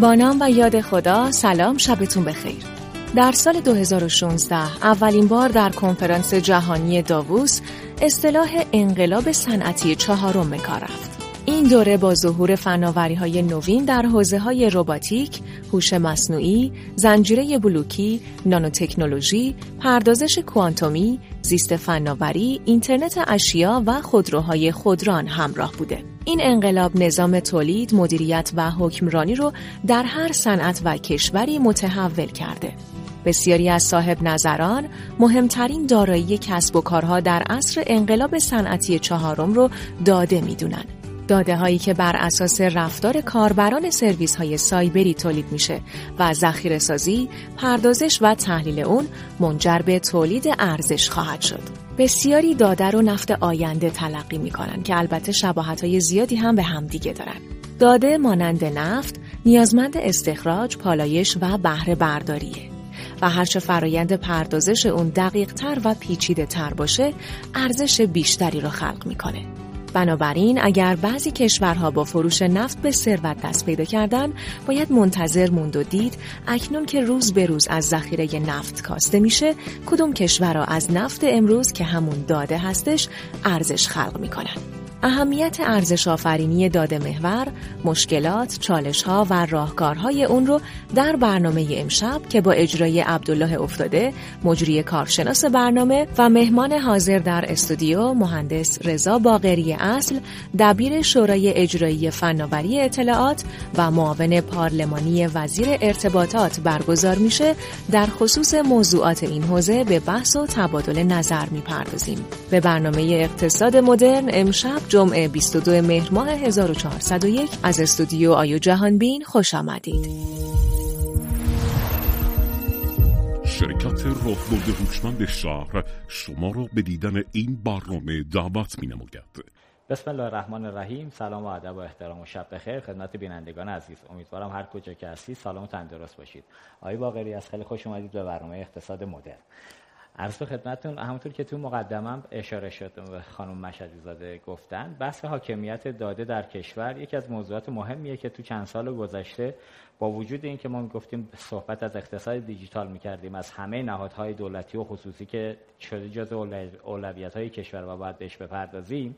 با نام و یاد خدا سلام شبتون بخیر در سال 2016 اولین بار در کنفرانس جهانی داووس اصطلاح انقلاب صنعتی چهارم به کار رفت این دوره با ظهور فناوری های نوین در حوزه های روباتیک، هوش مصنوعی، زنجیره بلوکی، نانوتکنولوژی، پردازش کوانتومی، زیست فناوری، اینترنت اشیا و خودروهای خودران همراه بوده. این انقلاب نظام تولید، مدیریت و حکمرانی رو در هر صنعت و کشوری متحول کرده. بسیاری از صاحب نظران مهمترین دارایی کسب و کارها در عصر انقلاب صنعتی چهارم رو داده می‌دونن. داده هایی که بر اساس رفتار کاربران سرویس های سایبری تولید میشه و ذخیره سازی، پردازش و تحلیل اون منجر به تولید ارزش خواهد شد. بسیاری داده رو نفت آینده تلقی می‌کنن که البته شباهت های زیادی هم به همدیگه دارن. داده مانند نفت نیازمند استخراج، پالایش و بهره برداریه. و هرچه فرایند پردازش اون دقیق تر و پیچیده تر باشه ارزش بیشتری رو خلق می‌کنه. بنابراین اگر بعضی کشورها با فروش نفت به ثروت دست پیدا کردن باید منتظر موند و دید اکنون که روز به روز از ذخیره نفت کاسته میشه کدوم کشورها از نفت امروز که همون داده هستش ارزش خلق می‌کنن. اهمیت ارزش آفرینی داده محور، مشکلات، چالش ها و راهکارهای اون رو در برنامه امشب که با اجرای عبدالله افتاده، مجری کارشناس برنامه و مهمان حاضر در استودیو مهندس رضا باقری اصل، دبیر شورای اجرایی فناوری اطلاعات و معاون پارلمانی وزیر ارتباطات برگزار میشه در خصوص موضوعات این حوزه به بحث و تبادل نظر می‌پردازیم. به برنامه اقتصاد مدرن امشب جمعه 22 مهر ماه 1401 از استودیو آیو جهانبین خوش آمدید. شرکت راهبرد هوشمند شهر شما را به دیدن این برنامه دعوت می نماید. بسم الله الرحمن الرحیم سلام و ادب و احترام و شب بخیر. خدمت بینندگان عزیز. امیدوارم هر کجا که هستید سلام و تندرست باشید. آقای باقری از خیلی خوش اومدید به برنامه اقتصاد مدرن. عرض به خدمتتون همونطور که تو مقدمم اشاره شد و خانم مشهدی زاده گفتن بحث حاکمیت داده در کشور یکی از موضوعات مهمیه که تو چند سال گذشته با وجود اینکه ما گفتیم صحبت از اقتصاد دیجیتال می‌کردیم از همه نهادهای دولتی و خصوصی که شده جز اولویت های کشور و باید بهش بپردازیم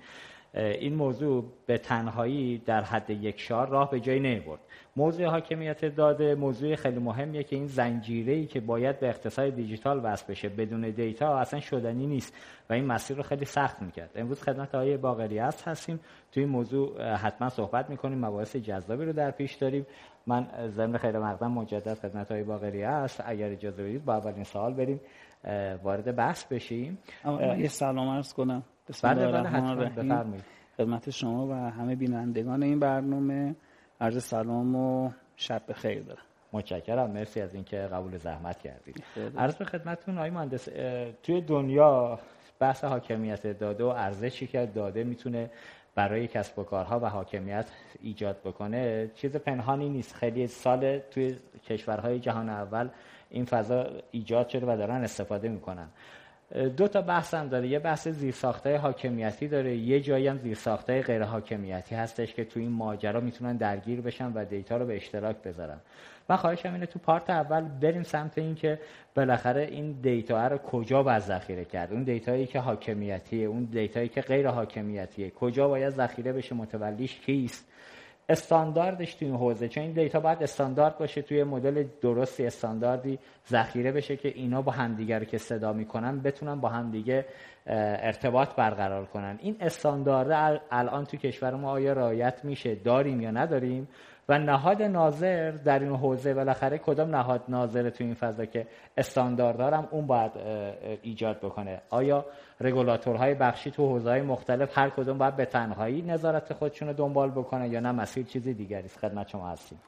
این موضوع به تنهایی در حد یک شار راه به جایی نمی‌برد موضوع حاکمیت داده موضوع خیلی مهمیه که این زنجیره ای که باید به اقتصاد دیجیتال وصل بشه بدون دیتا اصلا شدنی نیست و این مسیر رو خیلی سخت می‌کرد. امروز خدمت آقای باقری است هستیم. توی این موضوع حتما صحبت می‌کنیم مباحث جذابی رو در پیش داریم. من ضمن خیر مقدم مجدد خدمت های باقری است اگر اجازه بدید با اولین سوال بریم وارد بحث بشیم. یه سلام عرض کنم. بله بله بفرمایید. خدمت شما و همه بینندگان این برنامه عرض سلام و شب بخیر دارم. متشکرم. مرسی از اینکه قبول زحمت کردید. عرض به خدمتتون آقای مهندس توی دنیا بحث حاکمیت داده و ارزشی که داده می‌تونه برای کسب و کارها و حاکمیت ایجاد بکنه چیز پنهانی نیست. خیلی سال توی کشورهای جهان اول این فضا ایجاد شده و دارن استفاده می‌کنن. دو تا بحث هم داره. یه بحث زیرساخته حاکمیتی داره یه جایی هم زیرساخته غیر حاکمیتی هستش که تو این ماجرا می‌تونن درگیر بشن و دیتا رو به اشتراک بذارن. من خواهشم اینه تو part اول بریم سمت این که بالاخره این data رو کجا باید ذخیره کرد. اون data یی که حاکمیتیه اون data یی که غیر حاکمیتیه. کجا باید ذخیره بشه متولیش کیست؟ استانداردش توی این حوزه. چون این data باید استاندارد باشه توی مدل درستی استانداردی ذخیره بشه که اینا با همدیگر که صدا می‌کنن بتونن با همدیگه ارتباط برقرار کنن. این استاندارد الان تو کشور ما آیا رعایت میشه؟ داریم یا نداریم؟ و نهاد ناظر در این حوزه بالاخره کدام نهاد ناظر تو این فضا که استانداردارم اون باید ایجاد بکنه؟ آیا رگولاتورهای بخشی تو حوزه‌های مختلف هر کدوم باید به تنهایی نظارت خودشون رو دنبال بکنه یا نه مسیر چیزی دیگری است. خدمت شما هستیم.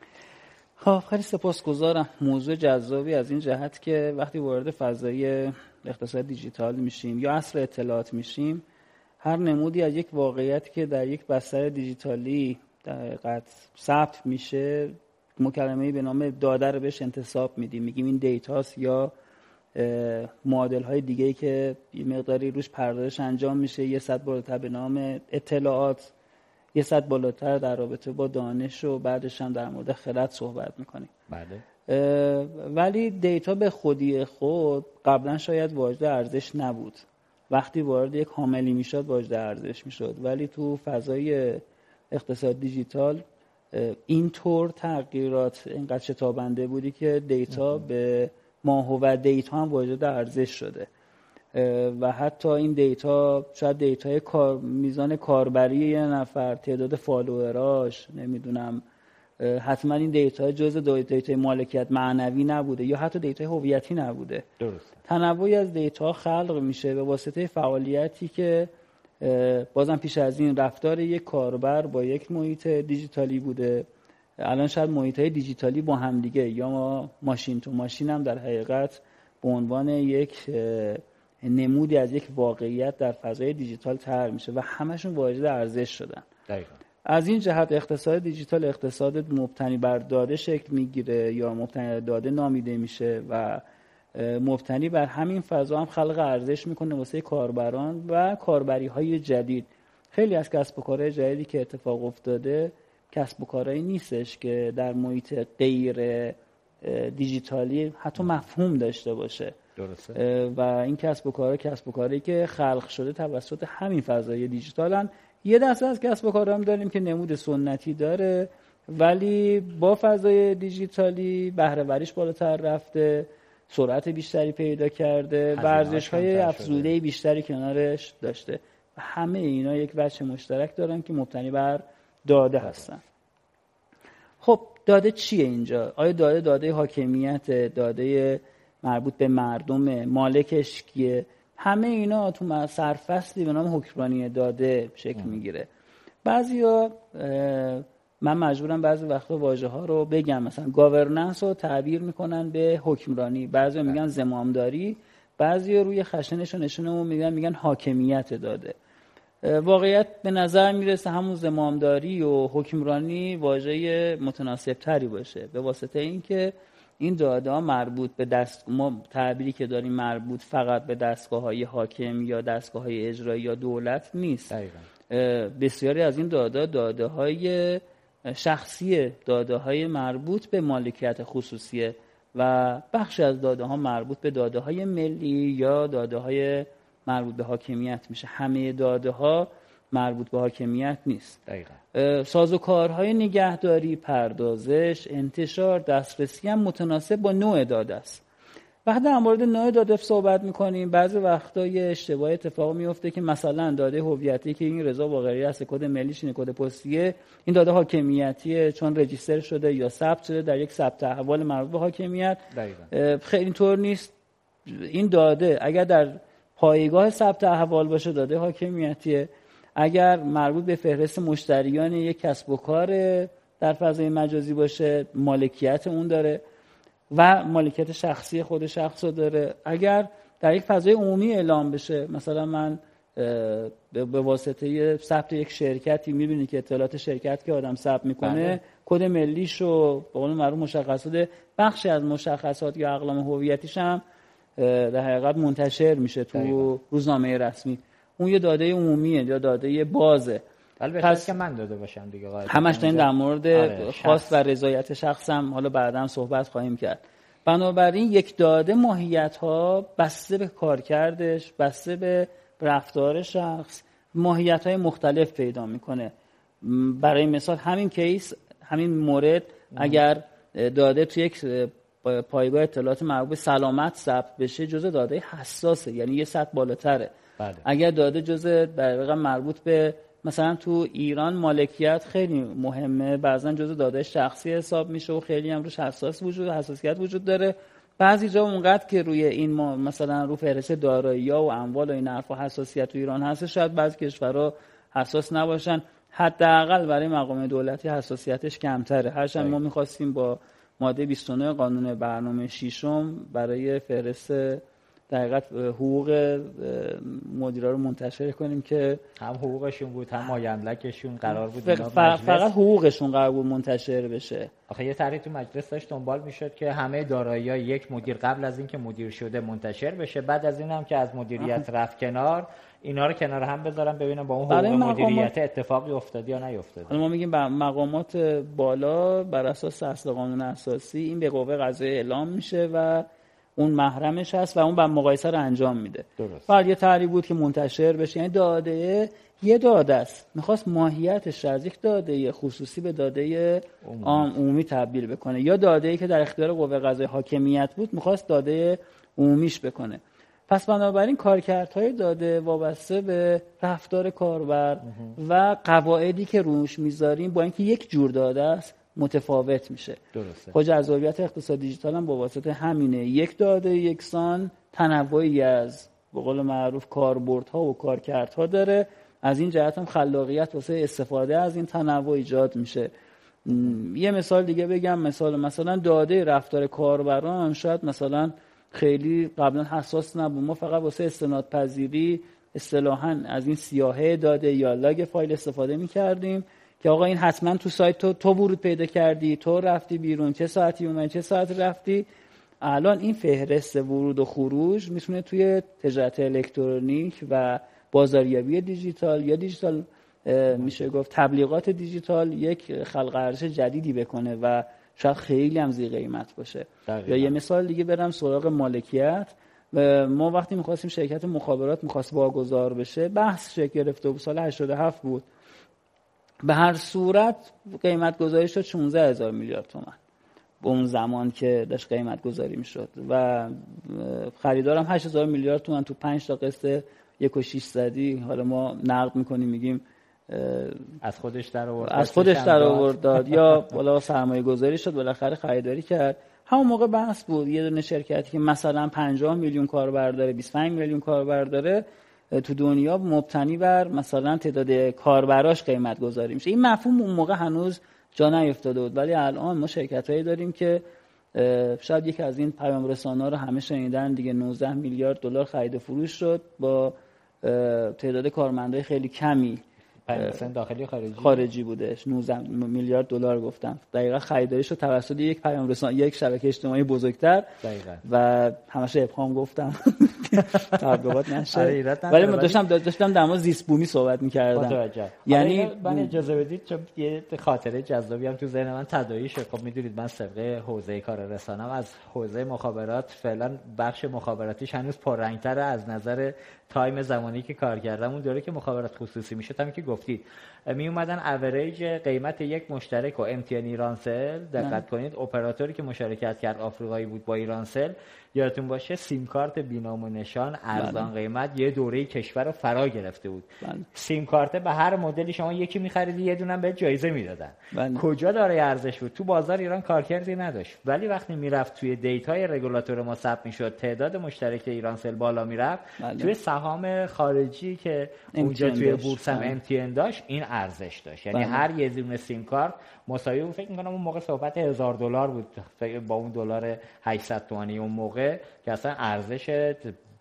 خب خیلی سپاسگزارم. موضوع جذابی از این جهت که وقتی وارد فضای اقتصاد دیجیتال میشیم یا عصر اطلاعات میشیم هر نمودی از یک واقعیتی که در یک بستر دیجیتالی در ثبت میشه مکالمه به نام داده رو بهش انتصاب میدیم. میگیم این دیتاست یا معادل های دیگه که یه مقداری روش پردازش انجام میشه. یه صد بالاتر به نام اطلاعات یه صد بالاتر در رابطه با دانش و بعدش هم در مورد خرد صحبت می‌کنیم. بله. ولی دیتا به خودی خود قبلا شاید واجد ارزش نبود. وقتی وارد یک حاملی می‌شد واجد ارزش می‌شد. ولی تو فضای اقتصاد دیجیتال اینطور تغییرات اینقدر شتابنده بودی که data بما هو data هم واجد ارزش شده. و حتی این data شاید data ی کار میزان کاربری یه نفر تعداد follower اش نمی‌دونم. حتما این data جز data مالکیت معنوی نبوده یا حتی data هویتی نبوده. درست. تنوعی از data خلق میشه به واسطه فعالیتی که بازم پیش از این رفتار یک کاربر با یک محیط دیجیتالی بوده. الان شاید محیط های دیجیتالی با هم دیگه یا ما ماشین تو ماشین هم در حقیقت به عنوان یک نمودی از یک واقعیت در فضای دیجیتال تر میشه و همشون واجد ارزش شدن دقیقا. از این جهت اقتصاد دیجیتال اقتصاد مبتنی بر داده شکل می‌گیره یا مبتنی بر داده نامیده میشه و مبتنی بر همین فضا هم خلق ارزش می‌کنه واسه کاربران و کاربری های جدید خیلی از کسب و کارهای جدیدی که اتفاق افتاده کسب و کارهایی نیستش که در محیط غیر دیجیتالی حتی مفهوم داشته باشه. درسته. و این کسب و کار کسب و کاری که خلق شده توسط همین فضای دیجیتالن. یه دسته از کسب و هم داریم که نمود سنتی داره ولی با فضای دیجیتالی بهره بالاتر رفته سرعت بیشتری پیدا کرده ورزش های افزوده بیشتری کنارش داشته. و همه اینا یک وجه مشترک دارن که مبتنی بر داده هستن. خب داده چیه اینجا؟ آیا داده داده حاکمیت داده مربوط به مردم مالکش کیه؟ همه اینا تو سرفصلی به نام حکمرانی داده شکل می‌گیره. بعضیا من مجبورم بعضی وقتا واژه ها رو بگم. مثلا گاورننس رو تعبیر می‌کنن به حکمرانی. بعضی میگن زمامداری. بعضی روی خشنش و نشونمون میگن میگن حاکمیت داده. واقعیت به نظر می‌رسه همون زمامداری و حکمرانی واژه متناسب تری باشه به واسطه اینکه این داده ها مربوط به دست ما تعبیری که داریم مربوط فقط به دستگاه های حاکم یا دستگاه های اجرایی یا دولت نیست. بسیاری از این داده داده های شخصی داده های مربوط به مالکیت خصوصیه و بخشی از داده ها مربوط به داده های ملی یا داده های مربوط به حاکمیت میشه. همه داده ها مربوط به حاکمیت نیست. ساز و کارهای نگهداری پردازش انتشار دسترسی هم متناسب با نوع داده است. وقتی در مورد نوع داده صحبت می‌کنیم. بعضی وقتا یه اشتباه اتفاق میفته که مثلا داده هویتی که این رضا باقری است کد ملیش این کد پستیه این داده حاکمیتیه چون رجیستر شده یا ثبت شده در یک ثبت احوال مربوط به حاکمیت. خیلی طور نیست. این داده اگر در پایگاه ثبت احوال باشه داده حاکمیتیه. اگر مربوط به فهرست مشتریان یک کسب و کار در فضای مجازی باشه مالکیت اون داره و مالکیت شخصی خود شخص رو داره. اگر در یک فضای عمومی اعلام بشه مثلا من به واسطه ثبت یک شرکتی می‌بینی که اطلاعات شرکت که آدم ثبت می‌کنه بله. کد ملیش رو به قول معروف مشخصات بخشی از مشخصات یا اقلام هویتیش هم در حقیقت منتشر میشه تو روزنامه رسمی. اون یه داده عمومیه یا داده بازه. پس که من داده باشم دیگه همش در مورد آره خاص و رضایت شخصم حالا بعدا صحبت خواهیم کرد. بنابراین یک داده ماهیت ها بسته به کارکردش بسته به رفتار شخص ماهیت های مختلف پیدا می‌کنه. برای مثال همین کیس همین مورد اگر داده تو یک پایگاه اطلاعات مربوط به سلامت ثبت بشه جزء داده حساسه یعنی یه سطح بالاتره. بله. اگر داده جزء در مربوط به مثلا تو ایران مالکیت خیلی مهمه بعضا جزء داده شخصی حساب میشه و خیلی هم روش حساس وجود حساسیت وجود داره. بعضی جا اونقدر که روی این ما مثلا رو فهرست دارایی و اموال و این حرفا حساسیت تو ایران هست شاید بعضی کشورها حساس نباشن. حداقل برای مقام دولتی حساسیتش کمتره. هرچند ما می‌خواستیم با ماده 29 قانون برنامه ششم برای فهرست دقیقت حقوق مدیرا رو منتشر کنیم که هم حقوقشون بود هم مایملکشون قرار بود فقط, فقط حقوقشون قرار بود منتشر بشه. آخه یه طرحی تو مجلس داشت دنبال می‌شد که همه دارایی یک مدیر قبل از اینکه مدیر شده منتشر بشه. بعد از این هم که از مدیریت رفت کنار اینا رو کنار هم بذارم ببینم با اون حقوق مدیریت اتفاقی افتاد یا نیفتاده. ما میگیم مقامات بالا بر اساس اصل قانون اساسی این به قوه قضاییه اعلام میشه و اون محرمش هست و اون به مقایسه رو انجام میده. درست. بعد یه تعریف بود که منتشر بشه. یعنی داده یه داده است. می‌خواست ماهیتش از یک داده خصوصی به داده عام عمومی تبدیل بکنه. یا داده ای که در اختیار قوه قضاییه حاکمیت بود می‌خواست داده عمومیش بکنه. پس بنابراین کارکردهای داده وابسته به رفتار کاربر و قواعدی که روش می‌ذاریم با اینکه یک جور داده است متفاوت میشه. درسته. خب جذابیت اقتصاد دیجیتال هم با واسطه همینه. یک داده یکسان تنوعی از به قول معروف کاربردها و کارکردها داره. از این جهت هم خلاقیت واسه استفاده از این تنوع ایجاد میشه. یه مثال دیگه بگم. مثال مثلا داده رفتار کاربران شاید مثلا خیلی قبلا حساس نبود. ما فقط واسه استناد پذیری اصطلاحا از این سیاهه داده یا لاگ فایل استفاده می کردیم که آقا این حتما تو سایت تو تو ورود پیدا کردی تو رفتی بیرون چه ساعتی اومدی چه ساعت رفتی؟ الان این فهرست ورود و خروج می‌تونه توی تجارت الکترونیک و بازاریابی دیجیتال یا دیجیتال میشه گفت تبلیغات دیجیتال یک خلق ارزش جدیدی بکنه و شاید خیلی هم زی قیمت باشه. یا یه مثال دیگه برم سراغ مالکیت. ما وقتی می‌خواستیم شرکت مخابرات می‌خواست واگذار بشه بحث شکل گرفته بود. سال 87 بود. به هر صورت قیمت گذاری شد 16 هزار میلیارد تومن به اون زمان که داشت قیمت گذاری می‌شد. و خریدارم 8 هزار میلیارد تومن تو 5 تا قسط یک و 600 حالا ما نقد می‌کنیم میگیم از خودش در آورد. از خودش در آورد داد. یا بالا سرمایه گذاری شد بالاخره خریداری کرد. همون موقع بحث بود. یه دونه شرکتی که مثلا 50 میلیون کاربر داره 25 میلیون کاربر داره تو دنیا مبتنی بر مثلا تعداد کاربراش قیمت گذاری میشه. این مفهوم اون موقع هنوز جا نیفتاده بود. ولی الان ما شرکت هایی داریم که شاید یکی از این پیام رسانه رو همه شنیدن. دیگه 19 میلیارد دلار خرید و فروش شد با تعداد کارمندای خیلی کمی. داخلی خارجی. خارجی بودش. 19 میلیارد دلار گفتم. دقیقا خریداریش رو توسط یک پیام رسان یک شبکه اجتماعی بزرگتر. دقیقا. و همش ابهام گفتم. تبلیغات نشه. آره، ولی من داشتم داشتم در مورد زیست بومی صحبت می‌کردم. یعنی من اجازه بدید چون یه خاطره جذابی هم تو ذهن من تداعی شد. خب می‌دونید من سابقه حوزه کار رسانم از حوزه مخابرات فعلا بخش مخابراتیش هنوز پررنگ‌تر از نظر time زمانی که کار کردم اون دوره که مخابرات خصوصی میشه تا که گفتید می اومدن اوریج قیمت یک مشترک و MTN ایرانسل دقت کنید اپراتوری که مشارکت کرد آفریقایی بود با ایرانسل یادتون باشه سیم کارت بینام و نشان ارزان بله. قیمت یه دوره کشور رو فرا گرفته بود بله. سیم کارت به هر مدلی شما یکی میخریدی یه دونم به جایزه می‌دادن بله. کجا داره ارزش بود تو بازار ایران کارکردی نداشت ولی وقتی می‌رفت توی data ی رگولاتور ما ثبت می‌شد تعداد مشترک ایرانسل بالا می‌رفت بله. توی سهام خارجی که اونجا توی بورس هم MTN داشت این ارزش داشت یعنی بله. هر یه دونه سیم کارت مساوی بود فکر می‌کنم اون موقع صحبت هزار دلار بود. با اون دلار 800 تومانی اون موقع که اصلا ارزش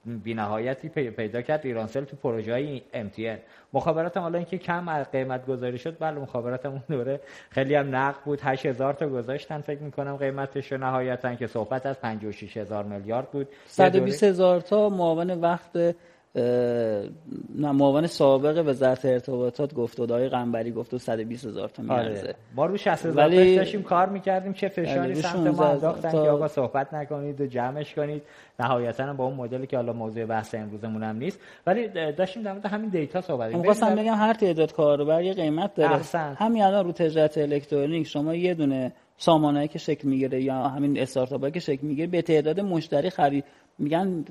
بینهایتی پیدا کرد. ایرانسل تو پروژه های MTN مخابرات هم حالا اینکه کم قیمت گذاری شد بله مخابرات اون دوره خیلی هم نقد بود. 8000 تا گذاشتن فکر می‌کنم قیمتش رو نهایتا که صحبت از 56000 میلیارد بود. 120 هزار تا معاون وقت نه معاون سابق وزارت ارتباطات گفت و دای قنبری گفت و 120 هزار تا میارزه. آره. ما رو 60 هزار ولی... داشتیم کار می‌کردیم چه فشاری سمت ما انداختن تا... که آقا صحبت نکنید و جمعش کنید. نهایتا با اون مدلی که حالا موضوع بحث امروزمون هم نیست. ولی داشتیم در مورد همین data صحبت می‌کردیم. خواستم بگم هر تعداد کاربر یه قیمت داره. احسن. همین الان رو تجارت الکترونیک شما یه دونه سامانه‌ای که شکل می‌گیره یا همین استارتاپی که شکل می‌گیره به تعداد مشتری خرید. میگن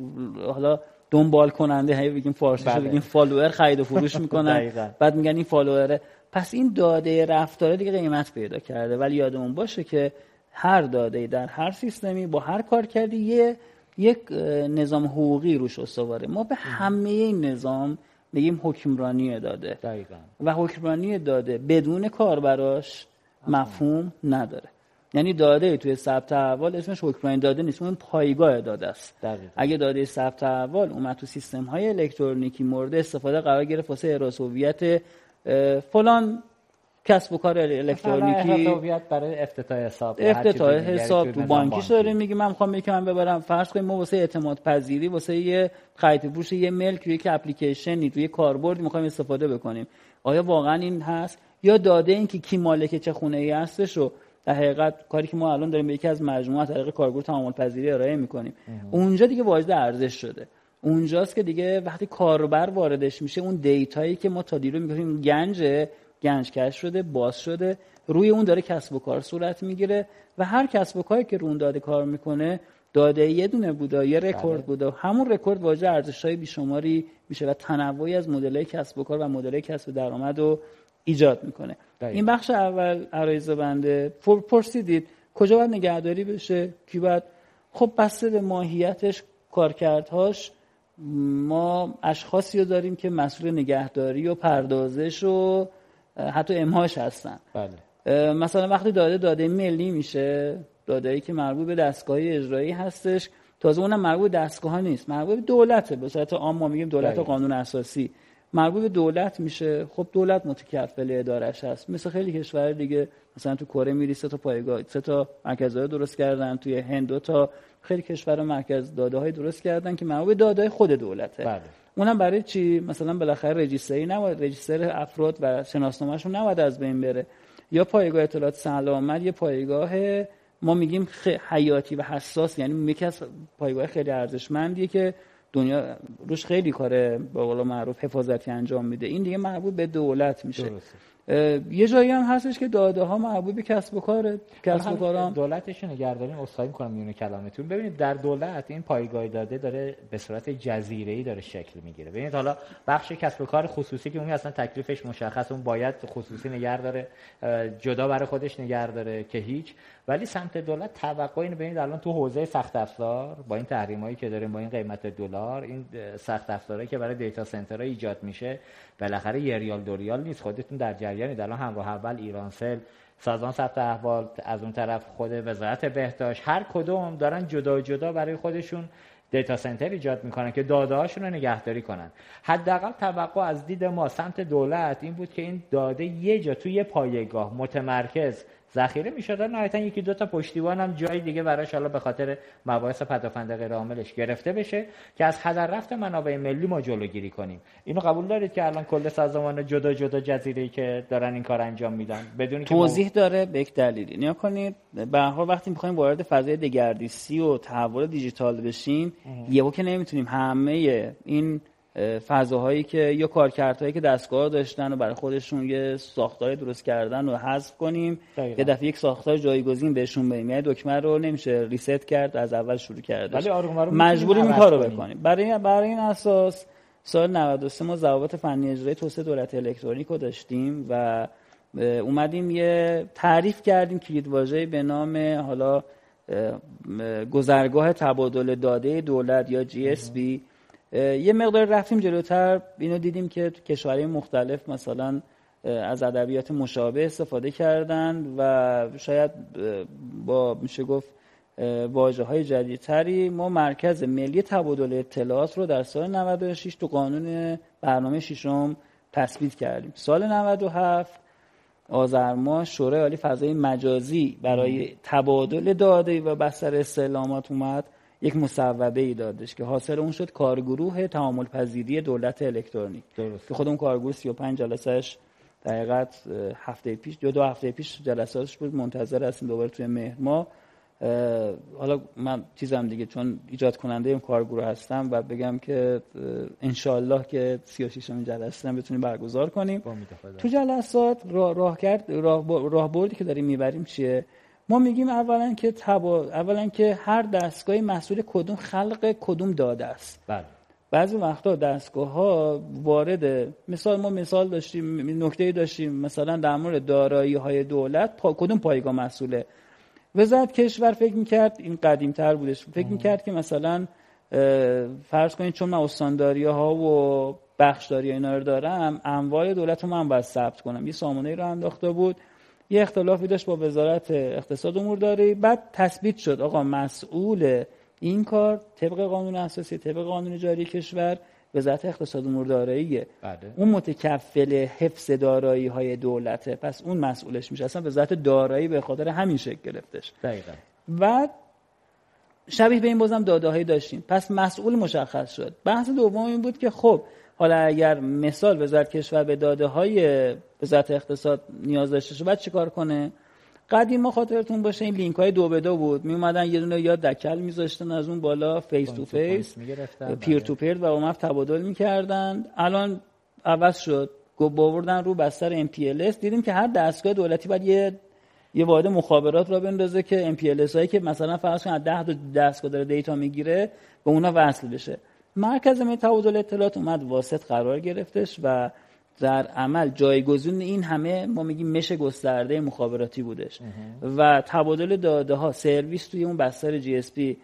حالا دنبال کننده هی بگیم فارسی بله. بگیم follower خرید و فروش می‌کنن. بعد میگن این فالووره. پس این داده رفتاره دیگه قیمت پیدا کرده. ولی یادمون باشه که هر داده در هر سیستمی با هر کار کردی یه یک نظام حقوقی روش استواره. ما به همه این نظام بگیم حکمرانی داده. دقیقا. و حکمرانی داده بدون کاربراش مفهوم نداره. یعنی داده توی ثبت احوال اسمش حکمرانی داده نیست اون پایگاه داده است. دقیقا. اگه داده ثبت احوال اومد تو سیستم های الکترونیکی مورد استفاده قرار گرفت واسه احراز هویت فلان کسب و کار الکترونیکی. برای افتتاح حساب افتتاح حساب تو بانکیش داره میگه من می‌خوام یکم ببرم. فرض کنیم ما واسه اعتماد پذیری واسه یه خرید فروش یه ملک روی یک اپلیکیشنی توی کاربرد می‌خوایم استفاده بکنیم. آیا واقعا این هست؟ یا داده این که کی مالک چه خونه ای هستش رو در حقیقت کاری که ما الان داریم به یکی از مجموعه طریق کارگروه تعامل پذیری ارائه می‌کنیم. اونجا دیگه واجد ارزش شده. اونجاست که دیگه وقتی کاربر واردش میشه اون دیتایی که ما تا دیرو میگیم گنج گنج کشف شده باز شده روی اون داره کسب و کار صورت می‌گیره و هر کسب و کاری که رو اون داده کار می‌کنه داده یه دونه بوده یه رکورد بله. بوده. همون رکورد واجد ارزش های بیشماری میشه و تنوعی از مدل کسب و کار و مدل کسب درآمد رو ایجاد می‌کنه. این بخش اول عرایض بنده. پرسیدید کجا باید نگهداری بشه؟ کی باید خب بسته به ماهیتش کارکردهاش. ما اشخاصی رو داریم که مسئول نگهداری و پردازش و حتی امهاش هستن. بله. مثلا وقتی داده داده ملی میشه دادهایی که مربوط به دستگاه اجرایی هستش تازه اونم مربوط دستگاه ها نیست. مربوط به دولته به صورت عام ما میگیم دولت و قانون اساسی. مربوط به دولت میشه. خب دولت متکفل ادارش هست. مثل خیلی کشور دیگه مثلا تو کره میری سه تا پایگاه سه تا مرکزهای درست کردن. توی هند دو تا. خیلی کشور مرکز داده های درست کردن که مربوط به داده خود دولته. بله. اونم برای چی؟ مثلا بالاخره رجیستری نباید رجیستر افراد و شناسنامهشون نباید از بین بره. یا پایگاه اطلاعات سلامت یه پایگاه ما میگیم حیاتی و حساس. یعنی یکی از پایگاه خیلی ارزشمندیه که دنیا روش خیلی کار به قول معروف حفاظتی انجام میده. این دیگه مربوط به دولت میشه. یه جایی هم هستش که داده ها مربوط به کسب و کار کسب و کاران دولتش نگهداری اصلاحی می‌کنم میونه کلامتون. ببینید در دولت این پایگاه داده داره به صورت جزیره ای داره شکل می‌گیره. ببینید حالا بخش کسب و کار خصوصی که اون اصلا تکلیفش مشخص اون باید خصوصی نگه داره جدا برای خودش نگه داره که هیچ. ولی سمت دولت توقع اینه ببینید الان تو حوزه سخت افزار با این تحریمایی که داریم با این قیمت دلار این سخت افزارهایی که برای دیتا سنترها ایجاد میشه بالاخره یه ریال دو ریال نیست. خودتون در جریانید. الان همراه اول ایرانسل سازمان ثبت احوال از اون طرف خود وزارت بهداشت هر کدوم دارن جدا جدا برای خودشون دیتا سنتر ایجاد می‌کنن که داده هاشون رو نگهداری کنن. حداقل توقع از دید ما سمت دولت این بود که این داده یه جا توی یه پایگاه متمرکز ذخیره می‌شد نهایتا یکی دو تا پشتیبان هم جای دیگه براش حالا به خاطر مباحث پدافند غیر عاملش گرفته بشه که از هدر رفت منابع ملی ما جلوگیری کنیم. اینو قبول دارید که الان کل سازمان جدا جدا جزیره که دارن این کار انجام میدن؟ بدون توضیح داره به یک دلیلی نیا کنید. به هر وقتی می‌خوایم وارد فضای دگردیسی و تحول دیجیتال بشیم یهو که نمی‌تونیم همه این فضاهایی که یا کارکردهایی که دستگاه داشتن و برای خودشون یه ساختار درست کردن و حذف کنیم. دقیقا. یه دفعه یک ساختار جایگزین بهشون بدیم. یعنی دکمه رو نمیشه ریست کرد از اول شروع کرده. ولی مجبوریم این کارو بکنیم. برای برای این اساس سال 93 ما ضوابط فنی اجرایی توسعه دولت الکترونیک رو داشتیم و اومدیم یه تعریف کردیم. کلیدواژه به نام حالا گذرگاه تبادل داده دولت یا جی اس بی یه مقدار رفتیم جلوتر اینو دیدیم که تو کشورهای مختلف مثلا از ادبیات مشابه استفاده کردن و شاید با میشه گفت واجه های جدیدتری. ما مرکز ملی تبادل اطلاعات رو در سال 96 تو قانون برنامه ششم تثبیت کردیم. سال 97 آذر ماه شورای عالی فضای مجازی برای تبادل داده و بستر استعلامات اومد. یک مصوبه ای دادش که حاصل اون شد کارگروه تعامل پذیری دولت الکترونیک. درست. که خود اون کارگروه 35 جلسهش در هفته پیش دو دو هفته پیش جلساتش بود منتظر هستیم دوباره توی مهر ما. حالا من چیزم دیگه چون ایجاد کننده این کارگروه هستم و بگم که انشالله که 36 امین جلسه هم بتونیم برگزار کنیم. تو جلسات راه, راه کرد راه, راه بردی که داریم می‌بریم چیه؟ ما میگیم اولا که تبا... اولا که هر دستگاهی مسئول کدوم خلق کدوم داده است. بله. بعضی وقتا دستگاه ها وارد مثال ما مثال داشتیم نکته داشتیم مثلا در مورد دارایی های دولت پا... کدوم پایگاه مسئوله وزارت کشور فکر می‌کرد این قدیم تر بودش فکر می‌کرد که مثلا فرض کنید چون من استانداری ها و بخشداری اینا رو دارم اموال دولت رو من باید ثبت کنم. یه سامانه رو انداخته بود. یه اختلافی داشت با وزارت اقتصاد امور داره بعد تثبیت شد آقا مسئول این کار طبق قانون اساسی طبق قانون جاری کشور وزارت اقتصاد امور داراییه. بله. اون متکفل حفظ دارایی های دولته پس اون مسئولش میشه. اصلا وزارت دارایی به خاطر همین شکل گرفتش. دقیقا. و شبیه به این بازم داده داشتیم. پس مسئول مشخص شد. بحث دوم این بود که خب حالا اگر مثال وزارت کشور به داده های وزارت اقتصاد نیاز داشته شد باید چیکار کنه؟ قدیم ما خاطرتون باشه این لینک های دو به دو بود. می اومدن یه دونه یا دکل میذاشتن از اون بالا face to face peer to peer و اومد تبادل می‌کردن. الان عوض شد. گو باوردن رو بستر MPLS دیدیم که هر دستگاه دولتی باید یه یه واحد مخابرات راه بندازه که MPLS هایی که مثلا فرض کن از 10 تا دستگاه داره دیتا می‌گیره به اونا وصل بشه. مرکز تبادل اطلاعات اومد واسط قرار گرفتش و در عمل جایگزین این همه ما میگیم mesh گسترده مخابراتی بودش. و تبادل داده ها سرویس توی اون بستر GSB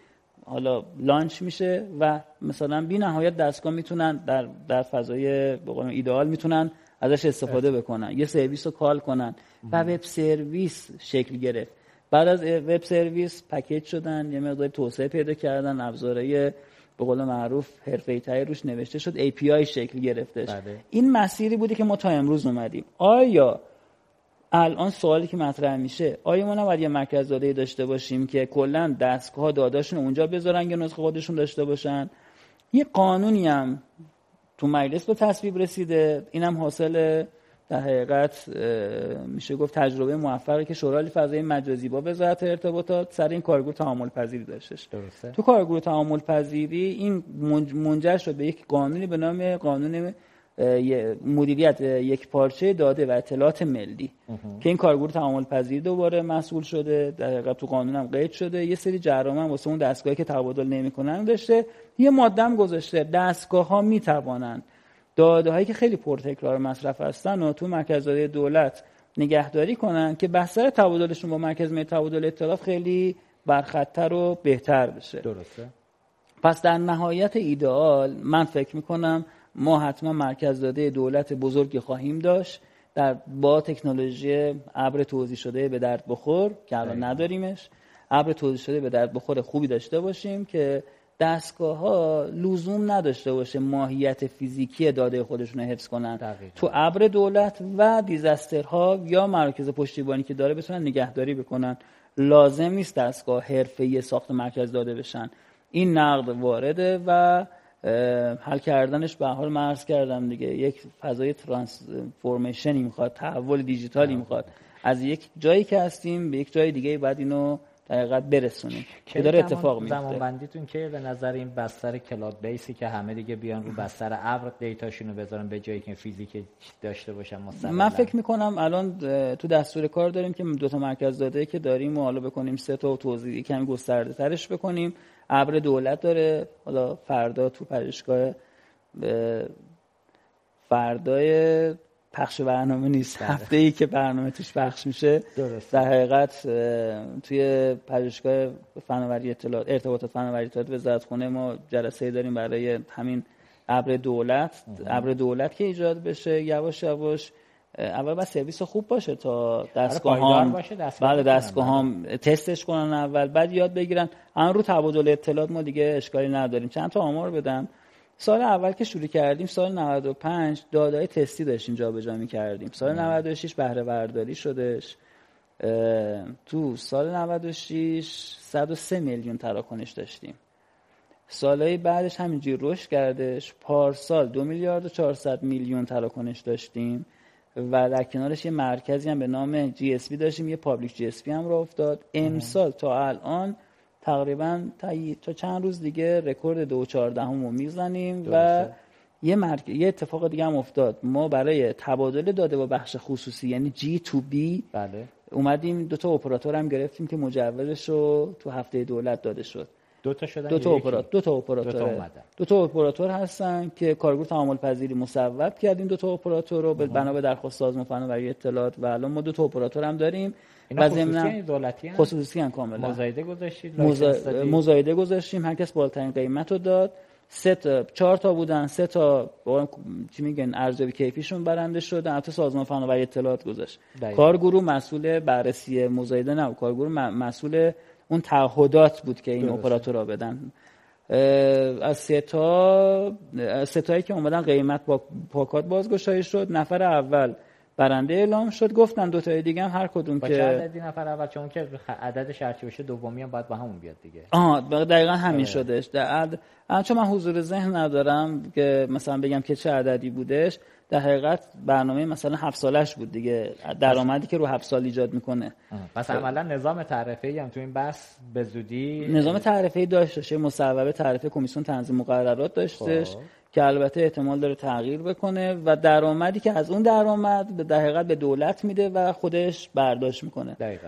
حالا launch میشه و مثلا بی نهایت دستگاه می‌تونن در در فضای به ایدئال می‌تونن ازش استفاده بکنن. یه سرویس رو کال کنن و وب سرویس شکل گرفت. بعد از وب سرویس پکیج شدن یه مقدار توسعه پیدا کردن ابزارهای به قول معروف حرفه تایی روش نوشته شد API شکل گرفتش. بله. این مسیری بودی که ما تا امروز اومدیم. آیا الان سوالی که مطرح میشه آیا ما نباید یه مرکز داده داشته باشیم که کلا دستگاه داداشون اونجا بذارن یا نسخه خودشون داشته باشن؟ یه قانونی هم تو مجلس به تصویب رسیده اینم حاصل در حقیقت میشه گفت تجربه موفقی که شورای فضای مجازی با وزارت ارتباطات سر این کارگروه تعامل پذیری داشتش. درسته. تو کارگروه تعامل پذیری این منجر شد به یک قانونی به نام قانون مدیریت یک پارچه داده و اطلاعات ملی. که این کارگروه تعامل پذیری دوباره مسئول شده در حقیقت تو قانون هم قید شده. یه سری جرائم هم واسه اون دستگاهی که تبادل نمی‌کنن داشته. یه ماده هم گذاشته. دستگاه ها می‌توانند داده هایی که خیلی پرتکرار مصرف هستن و تو مرکز داده دولت نگهداری کنن که بستر تبادلشون با مرکز ملی تبادل اطلاعات خیلی برخطتر و بهتر بشه. درسته. پس در نهایت ایدئال من فکر می‌کنم ما حتما مرکز داده دولت بزرگی خواهیم داشت. در با تکنولوژی ابر توضیح شده به درد بخور که الان نداریمش. ابر توضیح شده به درد بخور خوبی داشته باشیم که دستگاه ها لزوم نداشته باشه ماهیت فیزیکی داده خودشون رو حفظ کنن. دقیقا. تو ابر دولت و دیزاسترها یا مراکز پشتیبانی که داره بتونن نگهداری بکنن لازم نیست دستگاه حرفه‌ای ساخت مرکز داده بشن. این نقد وارده و حل کردنش به حال مرز کردم دیگه یک فضای ترانسفورمیشنی می‌خواد تحول دیجیتالی می‌خواد. از یک جایی که هستیم به یک جای دیگه بعد اینو حقیقت برسونیم. که داره اتفاق میفته زمان بندیتون که به نظر این بستر کلاد بیسی که همه دیگه بیان رو بستر ابر دیتاشون رو بذارن به جایی که فیزیک داشته باشن مستقلا؟ من فکر می‌کنم الان تو دستور کار داریم که دو تا مرکز داده که داریم و حالا بکنیم سه تا توضیح کمی گسترده ترش بکنیم. ابر دولت داره. حالا فردا تو پژوهشگاه فردای پخش برنامه نیست. بله. هفته ای که برنامه توش پخش میشه درست. در حقیقت توی پژوهشگاه فناوری اطلاعات ارتباطات فناوری اطلاعات وزارت خونه ما جلسه داریم برای همین ابر دولت. ابر دولت که ایجاد بشه یواش یواش اول باید سرویس خوب باشه تا دستگاه هم باشه دستگاه بله دستگاه هم تستش کنن اول بعد یاد بگیرن. الان رو تبادل اطلاعات ما دیگه اشکالی نداریم. چند تا آمار بدم. سال اول که شروع کردیم سال 95 داده‌ی تستی داشتیم جابجا می‌کردیم. سال 96 بهره برداری شدش. تو سال 96 103 میلیون تراکنش داشتیم. سالهای بعدش همینجوری رشد کردش. پارسال دو میلیارد و 400 میلیون تراکنش داشتیم و در کنارش یه مرکزی هم به نام GSB داشتیم یه public GSB هم راه افتاد. امسال تا الان تقریبا تا, تا چند روز دیگه رکورد دو چهارده رو می‌زنیم و یه, مرک... یه اتفاق دیگه هم افتاد. ما برای تبادل داده با بخش خصوصی یعنی G2B بله. اومدیم دو تا اپراتور هم گرفتیم که مجوزش رو تو هفته دولت داده شد. دو تا شدن دو تا اپراتور دو تا اپراتور. دو تا اپراتور هستن که کارگروه تعامل پذیری مصوب کردیم دو تا اپراتور رو بنا به درخواست سازمان فناوری اطلاعات. و الان ما دو تا اپراتور هم داریم. و خصوصی دولتی هم خصوصی هم کاملا. مزایده گذاشتید مزا... مزایده گذاشتیم هر کس بالاترین قیمت رو داد. سه تا چهار تا بودن سه تا چی میگن ارزیابی کیفیشون برنده شدن البته سازمان فناوری اطلاعات گذاشت. کارگروه مسئول بررسی مزایده نه کارگروه مسئول اون تعهدات بود که این اپراتورها بدن. از ستا ستایی که اومدن قیمت با پاکات بازگشایی شد. نفر اول برنده اعلام شد. گفتن دو تای دیگه هم هر کدوم که چه عددی نفر اول؟ چون که عدد شرطی باشه دومی هم باید با همون بیاد دیگه. آها دقیقا همین آره. شدش در عد... چون من حضور ذهن ندارم که مثلا بگم که چه عددی بودش در حقیقت برنامه مثلا هفت سالش بود دیگه. درآمدی که رو هفت سال ایجاد می‌کنه. پس عملا نظام تعرفه ای هم تو این بحث به زودی نظام تعرفه ای داشتش یه مصوبه تعرفه کمیسیون تنظیم مقررات داشتش. خب. که البته احتمال داره تغییر بکنه و درآمدی که از اون درآمد به در حقیقت به دولت میده و خودش برداشت می‌کنه. دقیقا.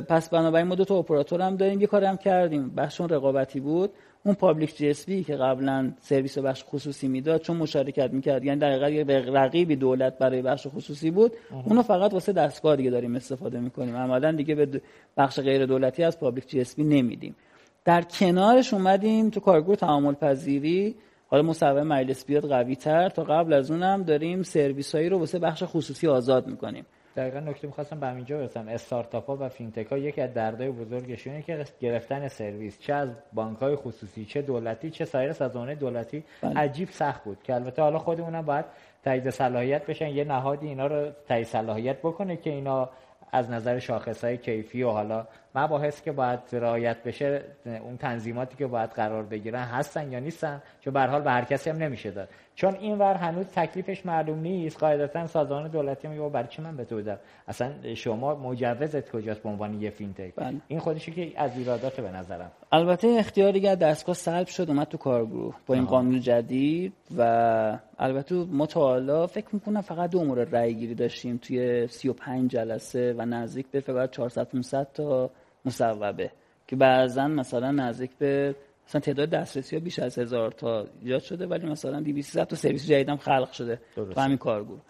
پس بنابراین ما دو تا اپراتور هم داریم. یه کاری هم کردیم. بخشون رقابتی بود. اون public GSB که قبلا سرویس بخش خصوصی می‌داد چون مشارکت می‌کرد یعنی در حقیقت یه رقیبی دولت برای بخش خصوصی بود. اونو فقط واسه دستگاه دیگه داریم استفاده می‌کنیم. عملا دیگه به بخش غیر دولتی از public GSB نمیدیم. در کنارش اومدیم تو کارگروه تعامل پذیری حالا مصوبه مجلس بیاد قوی تر تا قبل از اونم داریم سرویس هایی رو واسه بخش خصوصی آزاد می‌کنیم. دقیقا نکته می‌خواستم به همینجا برسم. استارتاپ ها و فینتک ها یکی از دردهای بزرگشونه که گرفتن سرویس. چه از بانک های خصوصی چه دولتی چه سایر سازمان دولتی بله. عجیب سخت بود. که البته حالا خودمونم باید تایید صلاحیت بشن یه نهادی اینا رو تایید صلاحیت بکنه که اینا از نظر شاخص های کیفی و حالا مباحث که باید رعایت بشه اون تنظیماتی که باید قرار بگیرن هستن یا نیستن؟ چون به حال به هر کسی هم نمیشه داد. چون این ور هنوز تکلیفش معلوم نیست قاعدتا سازمان دولتی میگه برای چی من به تو بدم اصلا شما مجوزت کجاست به عنوان یه فینتک؟ بله. این خودش که از ایرادات به نظرم. البته اختیار دیگه دستگاه سلب شد اومد تو کارگروه با این قانون جدید و البته ما تا حالا فکر می‌کنم فقط دو مورد رأی گیری داشتیم توی 35 جلسه و نزدیک به فقط 400 500 تا مصوبه که بعضا مثلا نزدیک به مثلا تعداد دسترسی ها بیش از هزار تا ایجاد شده ولی مثلا 200 تا سرویس جدید هم خلق شده. درسته. تو همین کارگروه.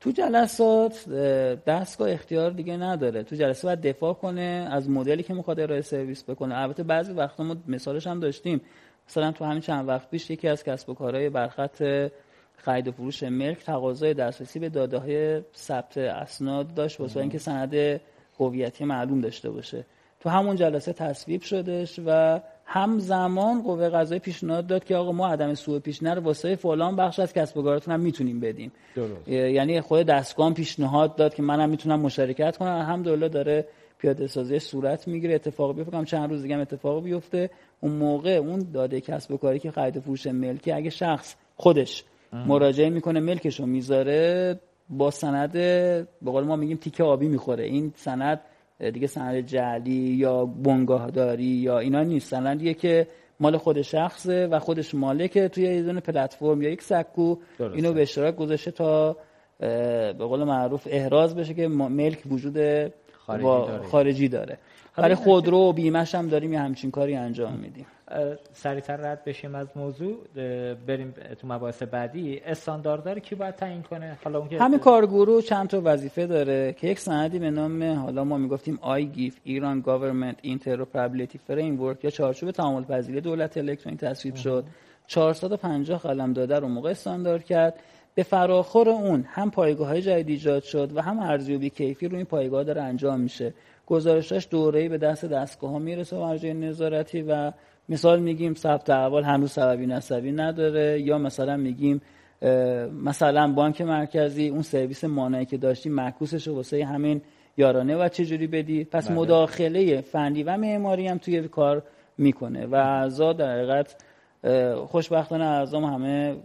تو جلسات اه، دستگاه اختیار دیگه نداره. تو جلسه باید دفاع کنه از مدلی که می‌خواد ارائه سرویس بکنه. البته بعضی وقتا ما مثالش هم داشتیم. مثلا تو همین چند وقت پیش یکی از کسب و کارهای برخط خرید و فروش ملک تقاضای دسترسی به داده های ثبت اسناد داشت واسه اینکه سند هویتی معلوم داشته باشه. تو همون جلسه تصویب شدش و همزمان قوه قضایی پیشنهاد داد که آقا ما عدم سوء پیشنه رو واسه فلان بخش از کسب و کاراتون هم می‌تونیم بدیم. درست. یعنی خود دستگاه پیشنهاد داد که منم می‌تونم مشارکت کنم. الحمدلله داره پیاده سازی صورت می‌گیره. اتفاق بیفته. چند روز دیگه هم اتفاق بیفته. اون موقع اون داده کسب و کاری که خرید و فروش ملکی اگه شخص خودش مراجعه می‌کنه ملکش رو می‌ذاره با سند به قول ما میگیم تیکه آبی می‌خوره. این سند دیگه سند جعلی یا بنگاهداری یا اینا نیست سندیه که مال خود شخصه و خودش مالکه توی یه دونه پلتفرم یا یک سکو درسته. اینو به اشتراک گذاشته تا به قول معروف احراز بشه که ملک وجود خارجی داره. خارجی داره حالا برای خودرو و بیمش هم داریم یه همچین کاری انجام میدیم سریعتر رد بشیم از موضوع بریم تو مباحث بعدی. استانداردها رو کی باید تعیین کنه؟ حالا اون که همین کارگروه چند تا وظیفه داره که یک سندی به نام حالا ما می‌گفتیم IGIF Iran Government Interoperability Framework یا چارچوب تعامل پذیری دولت الکترونیک تصویب شد. 450 قلم داده رو موقع استاندارد کرد. به فراخور اون هم پایگاه های جدید ایجاد شد و هم ارزیابی کیفی روی این پایگاه داره انجام میشه. گزارشاش دوره‌ای به دست دستگاه ها می‌رسه و مرجع نظارتی و مثال میگیم ثبت احوال هنوز سببی نسبی نداره یا مثلا میگیم مثلا بانک مرکزی اون سرویس مانعی که داشتیم معکوسش رو واسه همین یارانه و چجوری بدی پس بله. مداخله فنی و معماری هم توی کار می‌کنه و اعضا در حقیقت خوشبختانه اعضام همه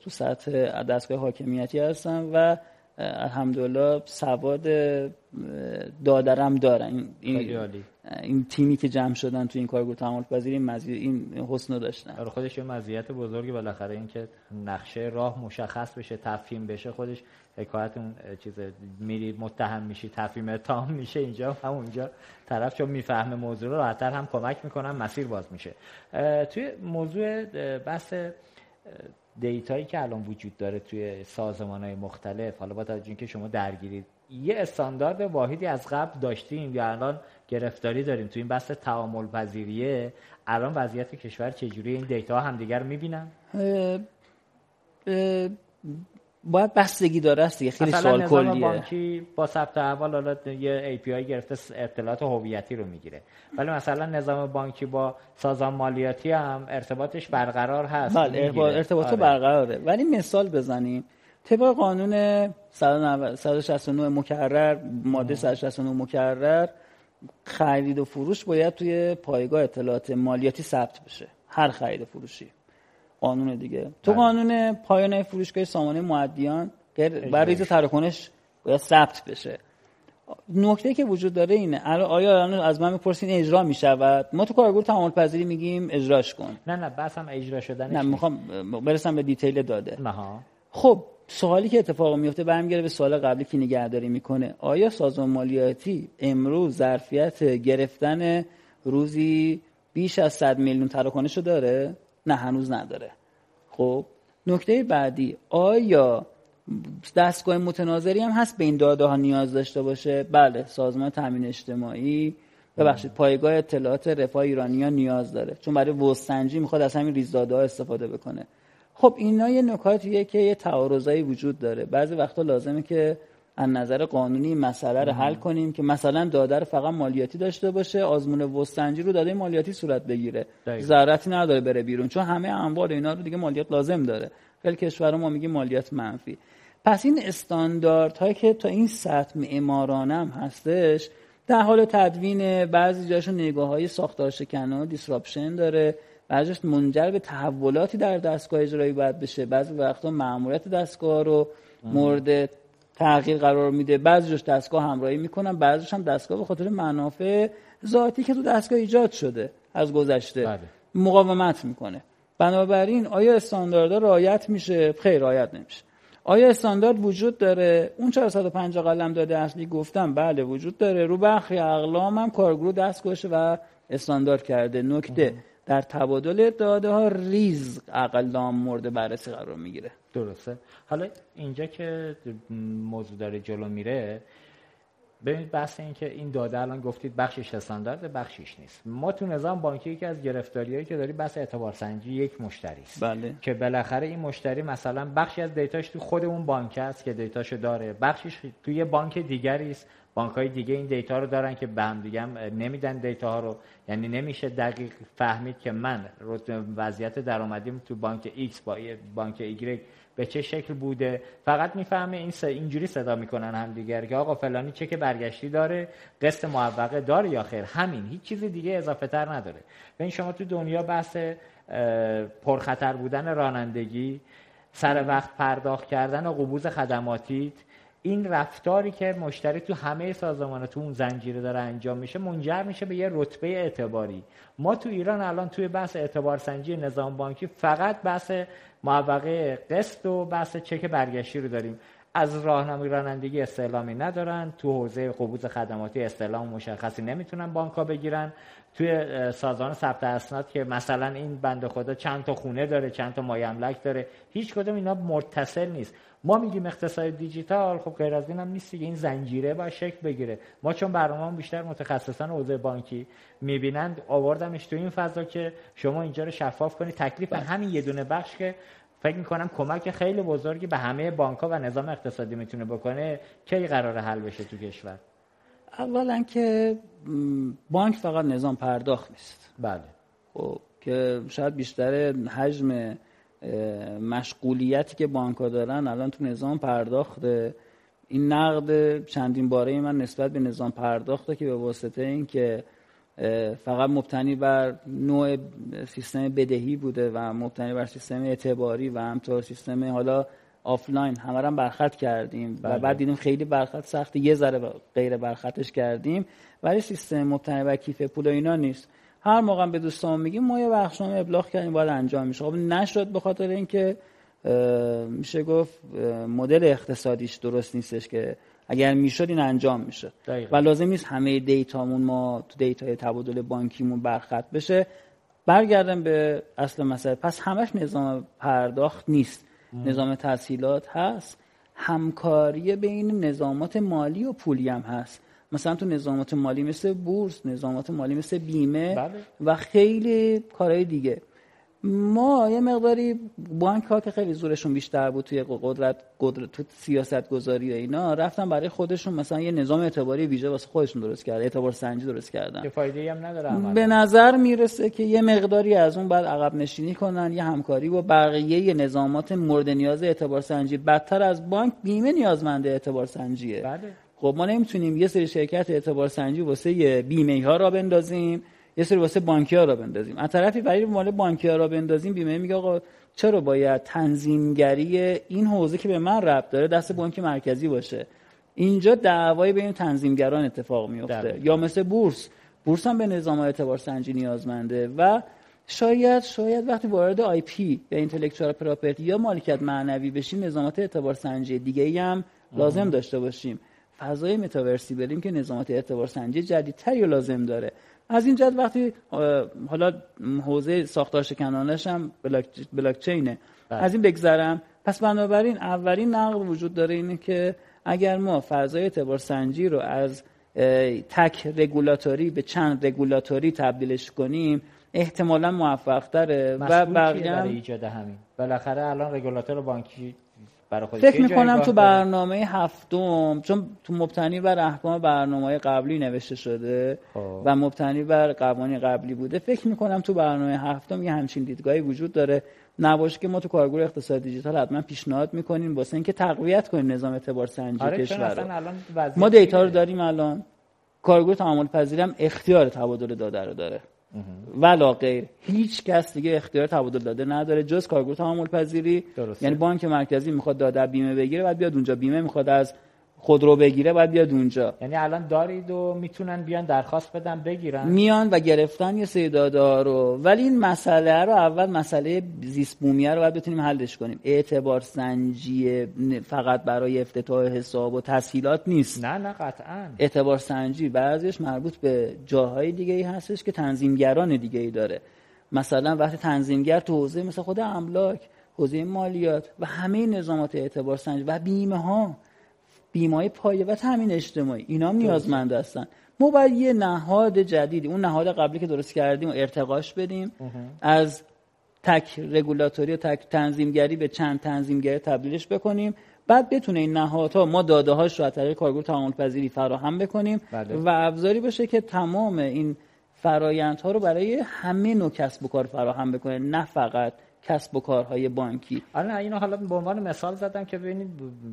تو سطح دستگاه حاکمیتی هستن و الحمدلله سواد دادرم دارن این, این. این تیمی که جمع شدن تو این کارگروه تعامل پذیری این مزیت این حسن رو داشتن. آره خودش یه مزیت بزرگی بالاخره این که نقشه راه مشخص بشه تفهیم بشه خودش حکایت اون چیز میری متهم میشی تفهیم اتهام میشه اینجا همونجا طرف چون می‌فهمه موضوع رو راحت‌تر هم کمک می‌کنن مسیر باز میشه. توی موضوع بحث اه، دیتایی که الان وجود داره توی سازمان های مختلف حالا با توجه اینکه شما درگیرید یه استاندارد واحدی از قبل داشتیم یا الان گرفتاری داریم توی این بحث تعامل پذیریه الان وضعیت کشور چجوری این دیتا هم دیگر می‌بینن؟ باید بستگی داره است دیگه. خیلی سوال کلیه. بانکی با ثبت احوال حالا یه ای پی آی گرفته اطلاعات هویتی رو می‌گیره. ولی مثلا نظام بانکی با سازمان مالیاتی هم ارتباطش برقرار هست بله ارتباط آره. برقراره. ولی مثال بزنیم. طبق قانون 169 مکرر ماده 169 مکرر خرید و فروش باید توی پایگاه اطلاعات مالیاتی ثبت بشه. هر خرید و فروشی. قانون دیگه. تو بله. قانون پایانه فروشگاه سامانه معدیان برای تراکنش باید ثبت بشه. نکته که وجود داره اینه آیا از من می‌پرسین اجرا می‌شود؟ ما تو کارگروه تعامل پذیری میگیم اجراش کن. نه نه بس هم اجرا شدن نه می‌خوام برسم به دیتیل داده. نه. خب سوالی که اتفاق میفته برمیگرده به سوال قبلی که نگهداری می‌کنه. آیا سازمان مالیاتی امروز ظرفیت گرفتن روزی بیش از 100 میلیون تراکنش رو داره؟ نه هنوز نداره. خب نکته بعدی آیا دستگاه متناظری هم هست به این داده ها نیاز داشته باشه؟ بله سازمان تامین اجتماعی. ببخشید پایگاه اطلاعات رفاه ایرانی ها نیاز داره. چون برای وستنجی می‌خواد از همین ریزداده ها استفاده بکنه. خب اینا یه نکاتیه که یه تعارضایی وجود داره. بعضی وقتا لازمه که از نظر قانونی مسئله رو حل کنیم که مثلا داده رو فقط مالیاتی داشته باشه آزمون وستنجی رو داده مالیاتی صورت بگیره. ضرورتی نداره بره بیرون چون همه اموال اینا رو دیگه مالیات لازم داره. خیلی کشور ما میگه مالیات منفی. پس این استانداردهایی که تا این سطح معمارانه هم هستش در حال تدوین بعضی جاشون نگاه های ساختار شکنه و دیسراپشن داره. بعضیش منجر به تحولاتی در دستگاه اجرایی باید بشه. بعضی وقتا ماموریت دستگاه رو مورد تغییر قرار میده. بعضیش دستگاه همراهی می‌کنن بعضیش هم دستگاه به خاطر منافع ذاتی که تو دستگاه ایجاد شده از گذشته بله. مقاومت می‌کنه. بنابراین آیا استانداردها رعایت میشه؟ خیر رعایت نمیشه. آیا استاندارد وجود داره؟ اون 450 قلم داده اصلی گفتم. بله وجود داره. رو برخی اقلام هم کارگروه دست و استاندارد کرده. نکته در تبادل داده ها ریز اقلام مورد بررسی قرار می‌گیره. درسته. حالا اینجا که موضوع داره جلو میره ببینید بحث این که این داده الان گفتید بخشش استاندارد بخشش نیست. ما تو نظام بانکی یکی از گرفتاریایی که داری بحث اعتبار سنجی یک مشتری است. بله. که بالاخره این مشتری مثلا بخشی از دیتاش تو خود اون بانک است که دیتاشو داره. بخشش توی یه بانک دیگری است. بانک های دیگه این دیتا رو دارن که به هم دیگه هم نمیدن دیتا ها رو. یعنی نمیشه دقیق فهمید که من وضعیت درآمدیم تو بانک X با بانک Y به چه شکل بوده. فقط می‌فهمه این اینجوری صدا می‌کنن هم دیگر که آقا فلانی چه که برگشتی داره قسط معوقه داره یا خیر؟ همین. هیچ چیز دیگه اضافه تر نداره. این شما تو دنیا بحث پرخطر بودن رانندگی سر وقت پرداخت کردن و قبوز خدماتیت این رفتاری که مشتری تو همه سازمان تو اون زنجیره داره انجام میشه منجر میشه به یه رتبه اعتباری. ما تو ایران الان توی بحث اعتبار سنجی نظام بانکی فقط بحث معوقه قسط و بحث چک برگشتی رو داریم. از راهنمای رانندگی استعلامی ندارن تو حوزه قبوز خدماتی استعلام مشخصی نمی‌تونن بانکا بگیرن. توی سازمان ثبت اسناد که مثلا این بنده خدا چند تا خونه داره چند تا مایملک داره هیچ کدوم اینا متصل نیست. ما میگیم اقتصاد دیجیتال خب غیر از این هم نیست این زنجیره با شکل بگیره. ما چون برنامه بیشتر متخصصان حوزه بانکی می‌بینند آوردمش تو این فضا که شما اینجا رو شفاف کنید تکلیف بله. همین یه دونه بخش که فکر می‌کنم کمک خیلی بزرگی به همه بانک و نظام اقتصادی می‌تونه بکنه کی قرار حل بشه تو کشور. اولا که بانک فقط نظام پرداخت نیست. بله. خب که شاید بیشتر حجم مشغولیتی که بانک ها دارن الان تو نظام پرداخته. این نقد چندین باره من نسبت به نظام پرداخته که به واسطه این که فقط مبتنی بر نوع سیستم بدهی بوده و مبتنی بر سیستم اعتباری و همطور سیستم حالا آفلاین. همه هم برخط کردیم و بله. بعد دیدیم خیلی برخط سخته یه ذره غیر برخطش کردیم. ولی سیستم مبتنی بر کیف پول اینا نیست. هر موقع به دوستان میگیم ما یه بخشنامه ابلاغ کردیم باید انجام میشه. خب نشد به خاطر اینکه میشه گفت مدل اقتصادیش درست نیستش که اگر می‌شد این انجام میشه و لازم نیست همه دیتامون ما تو دیتای تبادل بانکیمون برخط بشه. برگردم به اصل مسئله. پس همش نظام پرداخت نیست. نظام تحصیلات هست. همکاری بین نظامات مالی و پولی هم هست. مثلا تو نظامات مالی مثل بورس نظامات مالی مثل بیمه بله. و خیلی کارهای دیگه. ما یه مقداری بانک ها که خیلی زورشون بیشتر بود توی قدرت, قدرت تو سیاست گذاری و اینا رفتن برای خودشون مثلا یه نظام اعتباری ویژه واسه خودشون درست کرده اعتبار سنجی درست کردن. که فایده هم نداره به نظر می‌رسه که یه مقداری از اون بعد عقب نشینی کنن یه همکاری با بقیه نظامات مورد نیاز اعتبار سنجی. بدتر از بانک بیمه نیازمنده اعتبار سنجیه. بله. خب ما نمی‌تونیم یه سری شرکت اعتبار سنجی واسه بیمه ها را بندازیم. یه سری واسه بانکی ها را بندازیم. از طرفی برای مال بانکی ها را بندازیم بیمه میگه آقا چرا باید تنظیمگری این حوزه که به من ربط داره دست بانک مرکزی باشه؟ اینجا دعوای بین تنظیمگران اتفاق میفته. یا مثل بورس. بورس هم به نظام اعتبار سنجی نیازمنده و شاید شاید وقتی وارد IP یا intellectual property یا مالکیت معنوی بشیم نظامات اعتبار سنجی دیگه ای هم لازم داشته باشیم. فضای متاورسی بریم که نظامات اعتبار سنجی جدیدتری لازم داره. از این جد وقتی حالا حوزه ساختار شکنانش هم بلاک, چینه بله. از این بگذرم. پس بنابراین اولین نقد وجود داره اینه که اگر ما فضای اعتبار سنجی رو از تک رگولاتوری به چند رگولاتوری تبدیلش کنیم احتمالا موفق داره و بقیه برای ایجاد همین؟ بالاخره الان رگولاتور بانکی فکر می‌کنم تو برنامه هفتم چون تو مبتنی بر احکام برنامه قبلی نوشته شده خب. و مبتنی بر قوانین قبلی بوده فکر می‌کنم تو برنامه هفتم یه همچین دیدگاهی وجود داره. نباشه که ما تو کارگروه اقتصاد دیجیتال حتما پیشنهاد می‌کنیم واسه اینکه تقویت کنیم نظام اعتبار سنجی آره کشور ما دیتا رو داریم الان. کارگروه تعامل پذیرم اختیار تبادل داده رو داره. ولا غیر. هیچ کس دیگه اختیار تبادل داده نداره جز کارگروه تعامل پذیری یعنی بانک مرکزی می‌خواد داده بیمه بگیره بعد بیاد اونجا بیمه می‌خواد از خودرو بگیره باید بیاد اونجا. یعنی الان دارید و می‌تونن بیان درخواست بدن بگیرن. میان و گرفتن یه سری داده رو. ولی این مسئله رو اول مسئله زیست بومیه رو باید بتونیم حلش کنیم. اعتبار سنجی فقط برای افتتاح حساب و تسهیلات نیست. نه نه قطعا. اعتبار سنجی بعضیش مربوط به جاهای دیگه ای هستش که تنظیمگران دیگه ای داره. مثلا وقتی تنظیمگر تو حوزه مثل خود املاک حوزه مالیات و همه نظامات اعتبار سنجی و بیمه ها بیمای پایه و تامین اجتماعی. اینا هم نیازمند هستن. ما باید یه نهاد جدیدی اون نهاد قبلی که درست کردیم و ارتقاش بدیم. از تک رگولاتوری و تک تنظیمگری به چند تنظیمگری تبدیلش بکنیم. بعد بتونه این نهادها ما داده هاش رو از طریق کارگروه تعامل پذیری فراهم بکنیم. بله. و ابزاری باشه که تمام این فرایندها رو برای همه نوع کسب و کار فراهم بکنه. نه فقط کسب و کارهای بانکی. آره اینو حالا به عنوان مثال زدم که ببینید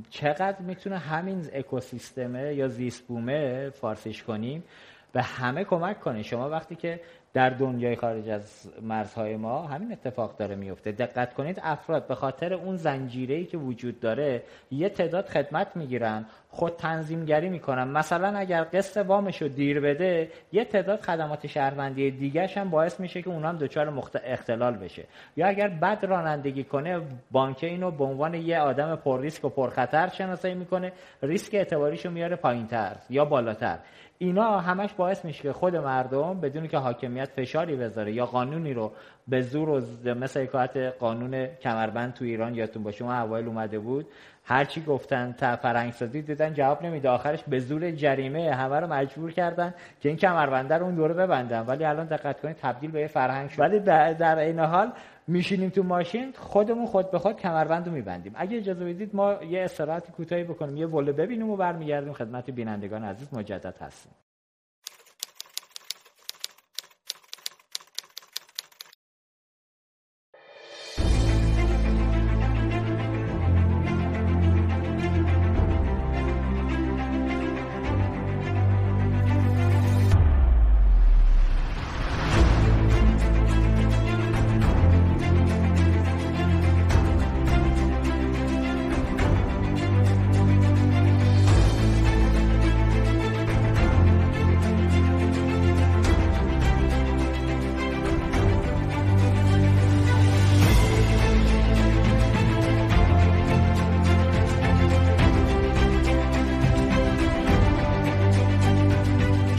چقدر می‌تونه همین اکوسیستمه یا زیست بومه فارسیش کنیم به همه کمک کنه. شما وقتی که در دنیای خارج از مرزهای ما همین اتفاق داره میفته. دقت کنید افراد به خاطر اون ای که وجود داره یه تعداد خدمت می‌گیرن خود تنظیمگری می‌کنن. مثلا اگر قسط وامش رو دیر بده یه تعداد خدمات شهروندی دیگرش هم باعث میشه که اونها هم دچار مخت... اختلال بشه. یا اگر بد رانندگی کنه بانک اینو به عنوان یه آدم پر ریسک و پرخطر شناسایی می‌کنه. ریسک اعتباریشو میاره پایینتر یا بالاتر. اینا همش باعث میشه که خود مردم بدون که حاکمیت فشاری بذاره یا قانونی رو به زور و مثل حکایت قانون کمربند تو ایران یادتون باشه اون اوایل اومده بود. هرچی گفتن تا فرنگسازی دیدن جواب نمیده. آخرش به زور جریمه همه رو مجبور کردن که این کمربنده رو اون دوره ببندن. ولی الان دقت کنید تبدیل به فرهنگ شد. ولی در این حال میشینیم تو ماشین خودمون خود به خود کمربند رو میبندیم. اگه اجازه بدید ما یه استراحت کوتاهی بکنیم یه وله ببینیم و برمیگردیم خدمت بینندگان عزیز مجدد هستیم.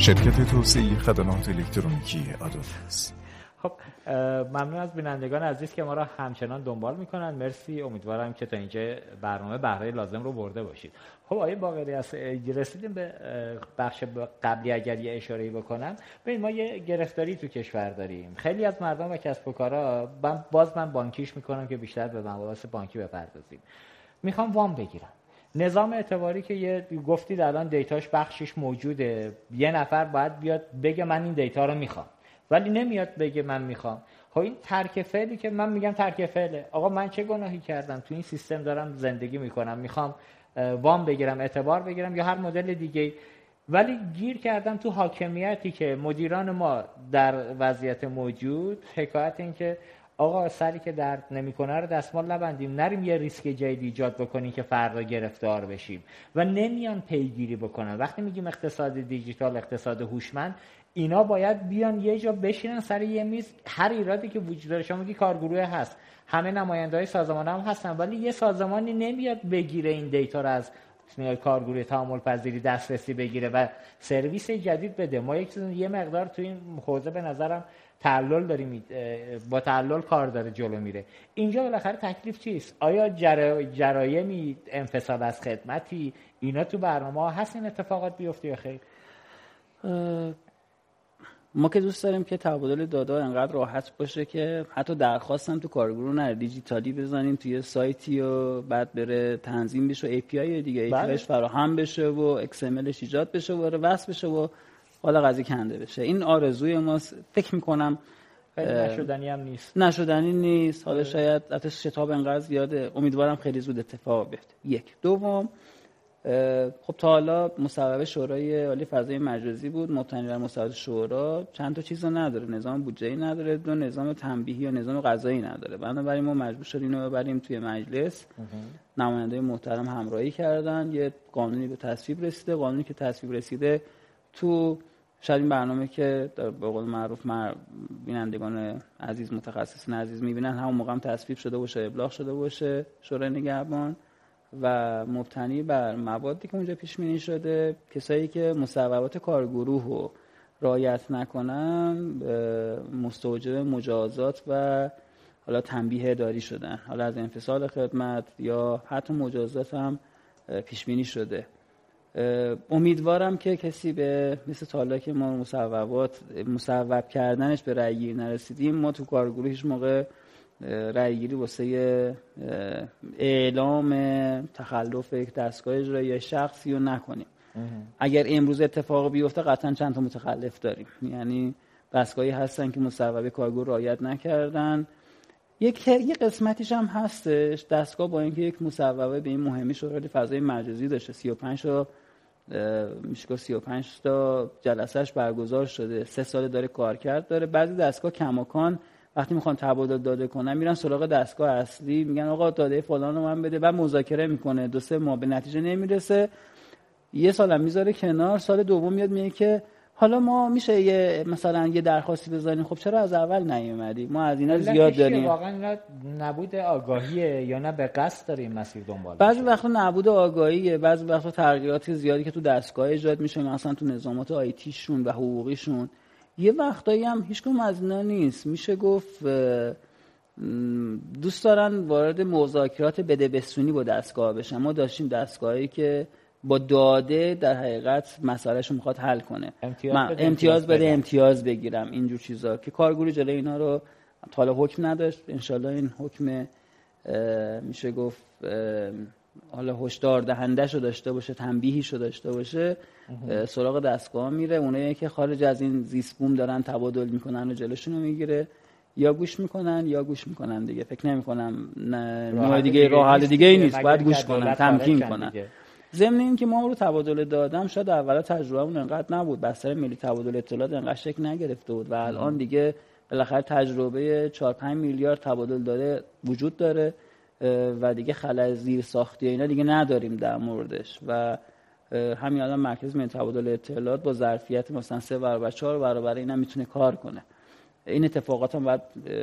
شرکت توسعه خدمات الکترونیکی آدوتس خب ممنون از بینندگان عزیز که ما را همچنان دنبال می‌کنن مرسی. امیدوارم که تا اینجا برنامه بهره لازم رو برده باشید. خب آیه باقری رسیدیم به بخش قبلی اگر یه اشاره بکنم. ببین ما یه گرفتاری تو کشور داریم. خیلی از مردم و کسب و کارا باز من بانکیش می‌کنم که بیشتر به مباحث بانکی بپردازیم. می‌خوام وام بگیرم. نظام اعتباری که یه گفتید الان data ش بخشش موجوده. یه نفر باید بیاد بگه من این data رو می‌خوام. ولی نمیاد بگه من می‌خوام. خب این ترک فعلی که من میگم ترک فعله. آقا من چه گناهی کردم؟ تو این سیستم دارم زندگی می‌کنم. می‌خوام وام بگیرم اعتبار بگیرم یا هر مدل دیگه ولی گیر کردم تو حاکمیتی که مدیران ما در وضعیت موجود. حکایت این که آقا سری که درد نمی‌کنه رو دستمال نبندیم نریم یه ریسک جدید ایجاد بکنیم که فردا گرفتار بشیم و نمیان پیگیری بکنن. وقتی میگیم اقتصاد دیجیتال اقتصاد هوشمند اینا باید بیان یه جا بشینن سر یه میز. هر ایرادی که وجود داره شما میگی کارگروه هست. همه نماینده های سازمان هم هستن ولی یه سازمانی نمیاد بگیره این دیتا رو از کارگروه تعامل پذیری دسترسی بگیره و سرویس جدید بده. ما یک یه مقدار تو این حوزه به نظرم تعلل داریم با تعلل کار داره جلو میره. اینجا بالاخره تکلیف چیست؟ آیا جرایمی انفصال از خدمتی اینا تو برنامه هست این اتفاقات بیفته یا خیر؟ ما که دوست داریم که تبادل دادا انقدر راحت باشه که حتی درخواستم تو کارگروه نه دیجیتالی بزنیم توی سایتی و بعد بره تنظیم بشه و API دیگه. APIش بله. فراهم بشه و XMLش ایجاد بشه و وصل بشه و حالا قضیه کنده بشه. این آرزوی ماست. فکر می‌کنم نشدنی هم نیست. نشدنی نیست. حالا شاید حتی شتاب انقدر زیاده. امیدوارم خیلی زود اتفاق بیفته. یک. دوم خب تا حالا مصوبه شورای عالی فضای مجازی بود. مبتنی بر مصوبه شورا. چند تا چیز نداره. نظام بودجه نداره. دو نظام تنبیهی یا نظام قضایی نداره. بنابراین ما مجبور شدیم اینو ببریم توی مجلس. نماینده محترم همراهی کردن. یه قانونی به تصویب رسیده. قانونی که تصویب رسیده تو شاید این برنامه که به قول معروف مر... بینندگان عزیز متخصصین عزیز می‌بینن همون موقع هم تصویب شده باشه ابلاغ شده باشه شورای نگهبان و مبتنی بر موادی که اونجا پیش بینی شده. کسایی که مصوبات کارگروه رو رعایت نکنن مستوجب مجازات و حالا تنبیه داری شدن. حالا از انفصال خدمت یا حتی مجازات هم پیش بینی شده. امیدوارم که کسی به مثل تالا که ما مصوبات مصوب کردنش به رأی نرسیدیم ما تو کارگروه هیچ موقع رأی گیری واسه اعلام تخلف یک دستگاه اجرایی شخصی رو نکنیم. اگر امروز اتفاق بیفته قطعا چند تا متخلف داریم. یعنی دستگاهی هستن که مصوبه کارگروه رعایت نکردن. یک یه قسمتیش هم هستش دستگاه با اینکه یک مصوبه به این مهمی شورای فضای مجازی داشته. 35 تا میشه 35 تا جلسهش برگزار شده. سه سال داره کار کرد. داره بعضی دستگاه کماکان وقتی می‌خوان تبادل داده کنن میرن سراغ دستگاه اصلی. میگن آقا داده فلان رو من بده. بعد مذاکره می‌کنه. دو سه ماه به نتیجه نمی‌رسه. یه سالم می‌ذاره کنار. سال دوم میاد میگه که حالا ما میشه یه مثلا یه درخواستی بزنیم خب چرا از اول نیومدی؟ ما از اینا زیاد داریم. واقعا نبود آگاهیه یا نه؟ به قصد داریم مسیر دنبال بعضی وقتا نبود آگاهیه بعضی وقتا تغییرات زیادی که تو دستگاه ایجاد میشه مثلا تو نظامات آیتیشون و حقوقیشون. یه وقتایی هم هیچ از اینا نیست. میشه گفت دوست دارن وارد مذاکرات بده بسونی با دستگاه بشن. ما داشتیم دستگاهی که با داده در حقیقت مسئلهشون می‌خواد حل کنه. امتیاز بده امتیاز, بده امتیاز بگیرم اینجور چیزا. که کارگوری جلوی اینا رو حالا حکم نداشت. انشالله این حکم میشه گفت حالا هشدار دهنده شو داشته باشه تنبیهی شو داشته باشه سراغ دستگاه میره. اونایی که خارج از این زیست بوم دارن تبادل می‌کنن و جلوشون رو می‌گیره. یا گوش می‌کنن یا گوش می‌کنن دیگه. فکر نمی کنم نه دیگه راه حل دیگه ای نیست. باید گوش کنن تمکین کنن. ضمن این که ما رو تبادل دادم شاید اول تجربهمون انقدر نبود. بستر ملی تبادل اطلاعات انقدر شکل نگرفته بود و الان دیگه بالاخره تجربه 4 5 میلیارد تبادل داده وجود داره و دیگه خلای زیر ساختی اینا دیگه نداریم در موردش. و همین الان مرکز ملی تبادل اطلاعات با ظرفیت مثلا سه برابر چهار برابر اینا می‌تونه کار کنه. این اتفاقات هم باید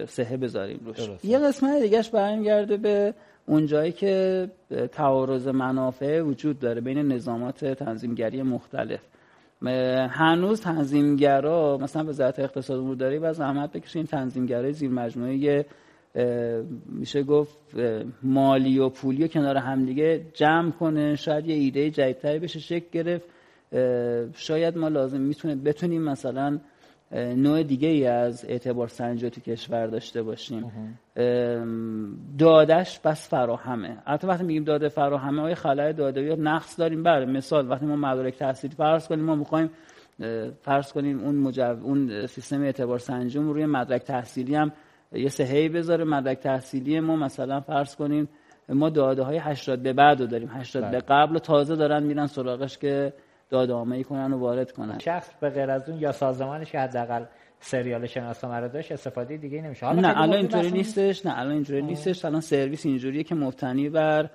سهه بذاریم روش. یه قسمت دیگهش برمیگرده به اونجایی که تعارض منافع وجود داره بین نظامات تنظیمگری مختلف. هنوز تنظیمگرا مثلا وزارت اقتصاد امور داری و زحمت بکشه این تنظیمگرای زیر مجموعه میشه گفت مالی و پولی و کنار همدیگه جمع کنه. شاید یه ایده جدیدتری بشه شکل گرفت. شاید ما لازم می‌تونه بتونیم مثلا نوع دیگه ای از اعتبار سنجی تو کشور داشته باشیم. دادش بس فراهمه. البته وقتی میگیم داده فراهمه آیا خلای داده یا نقص داریم؟ بله مثال وقتی ما مدارک تحصیلی فرض کنیم ما می‌خوایم فرض کنیم اون مجو... اون سیستم اعتبار سنجی روی مدرک تحصیلی هم یه سهی بذاره. مدرک تحصیلی ما مثلا فرض کنیم ما داده های 80 به بعد رو داریم. 80 به بله. قبل تازه دارن میرن سراغش که داده ای کنن و وارد کنن. شخص به غیر از اون یا سازمانش که حداقل سریال شناسنامه داشت استفاده دیگه نمیشه. حالا نه الان اینطوری نیستش نه الان اینجوری نیستش. الان سرویس اینجوریه که مبتنی بر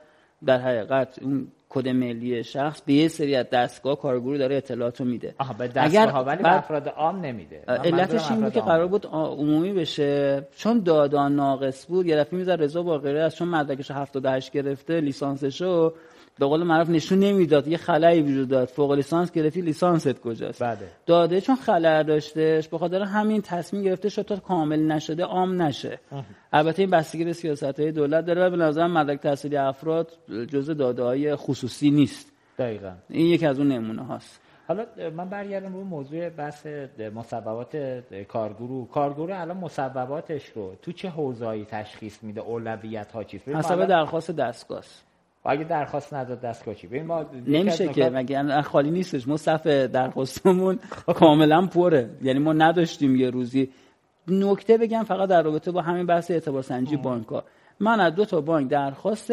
در حقیقت اون کد ملی شخص به یه سری از دستگاه کارگروه داره اطلاعات رو میده. به ها ولی به افراد عام نمیده. علتش این بود که قرار بود عمومی بشه. چون دادان ناقص بود یه دفعه میذار رضا باقری از چون مدرکش 78 گرفته لیسانسشو به قول معروف نشون نمی‌داد یه خلایی وجود داد. فوق لیسانس گرفتی لیسانست کجاست؟ بله. داده چون خلأ داشتهش به خاطر همین تصمیم گرفته شد تا کامل نشده عام نشه. البته این بستگی به سیاست های دولت داره و به نظر مدرک تحصیلی افراد جزء داده های خصوصی نیست. دقیقا. این یکی از اون نمونه هاست. حالا من برگردم رو موضوع بحث مصوبات کارگروه. کارگروه الان مصوباتش رو تو چه حوزه‌ای تشخیص میده؟ اولویت ها چیست حسب درخواست دستگاه و اگه درخواست نداد دستگاه چی؟ ما نمیشه که مگه خالی نیستش؟ ما صف درخواستمون کاملا پره. یعنی ما نداشتیم یه روزی. نکته بگم فقط در رابطه با همین بحث اعتبار سنجی بانک ها. من از دو تا بانک درخواست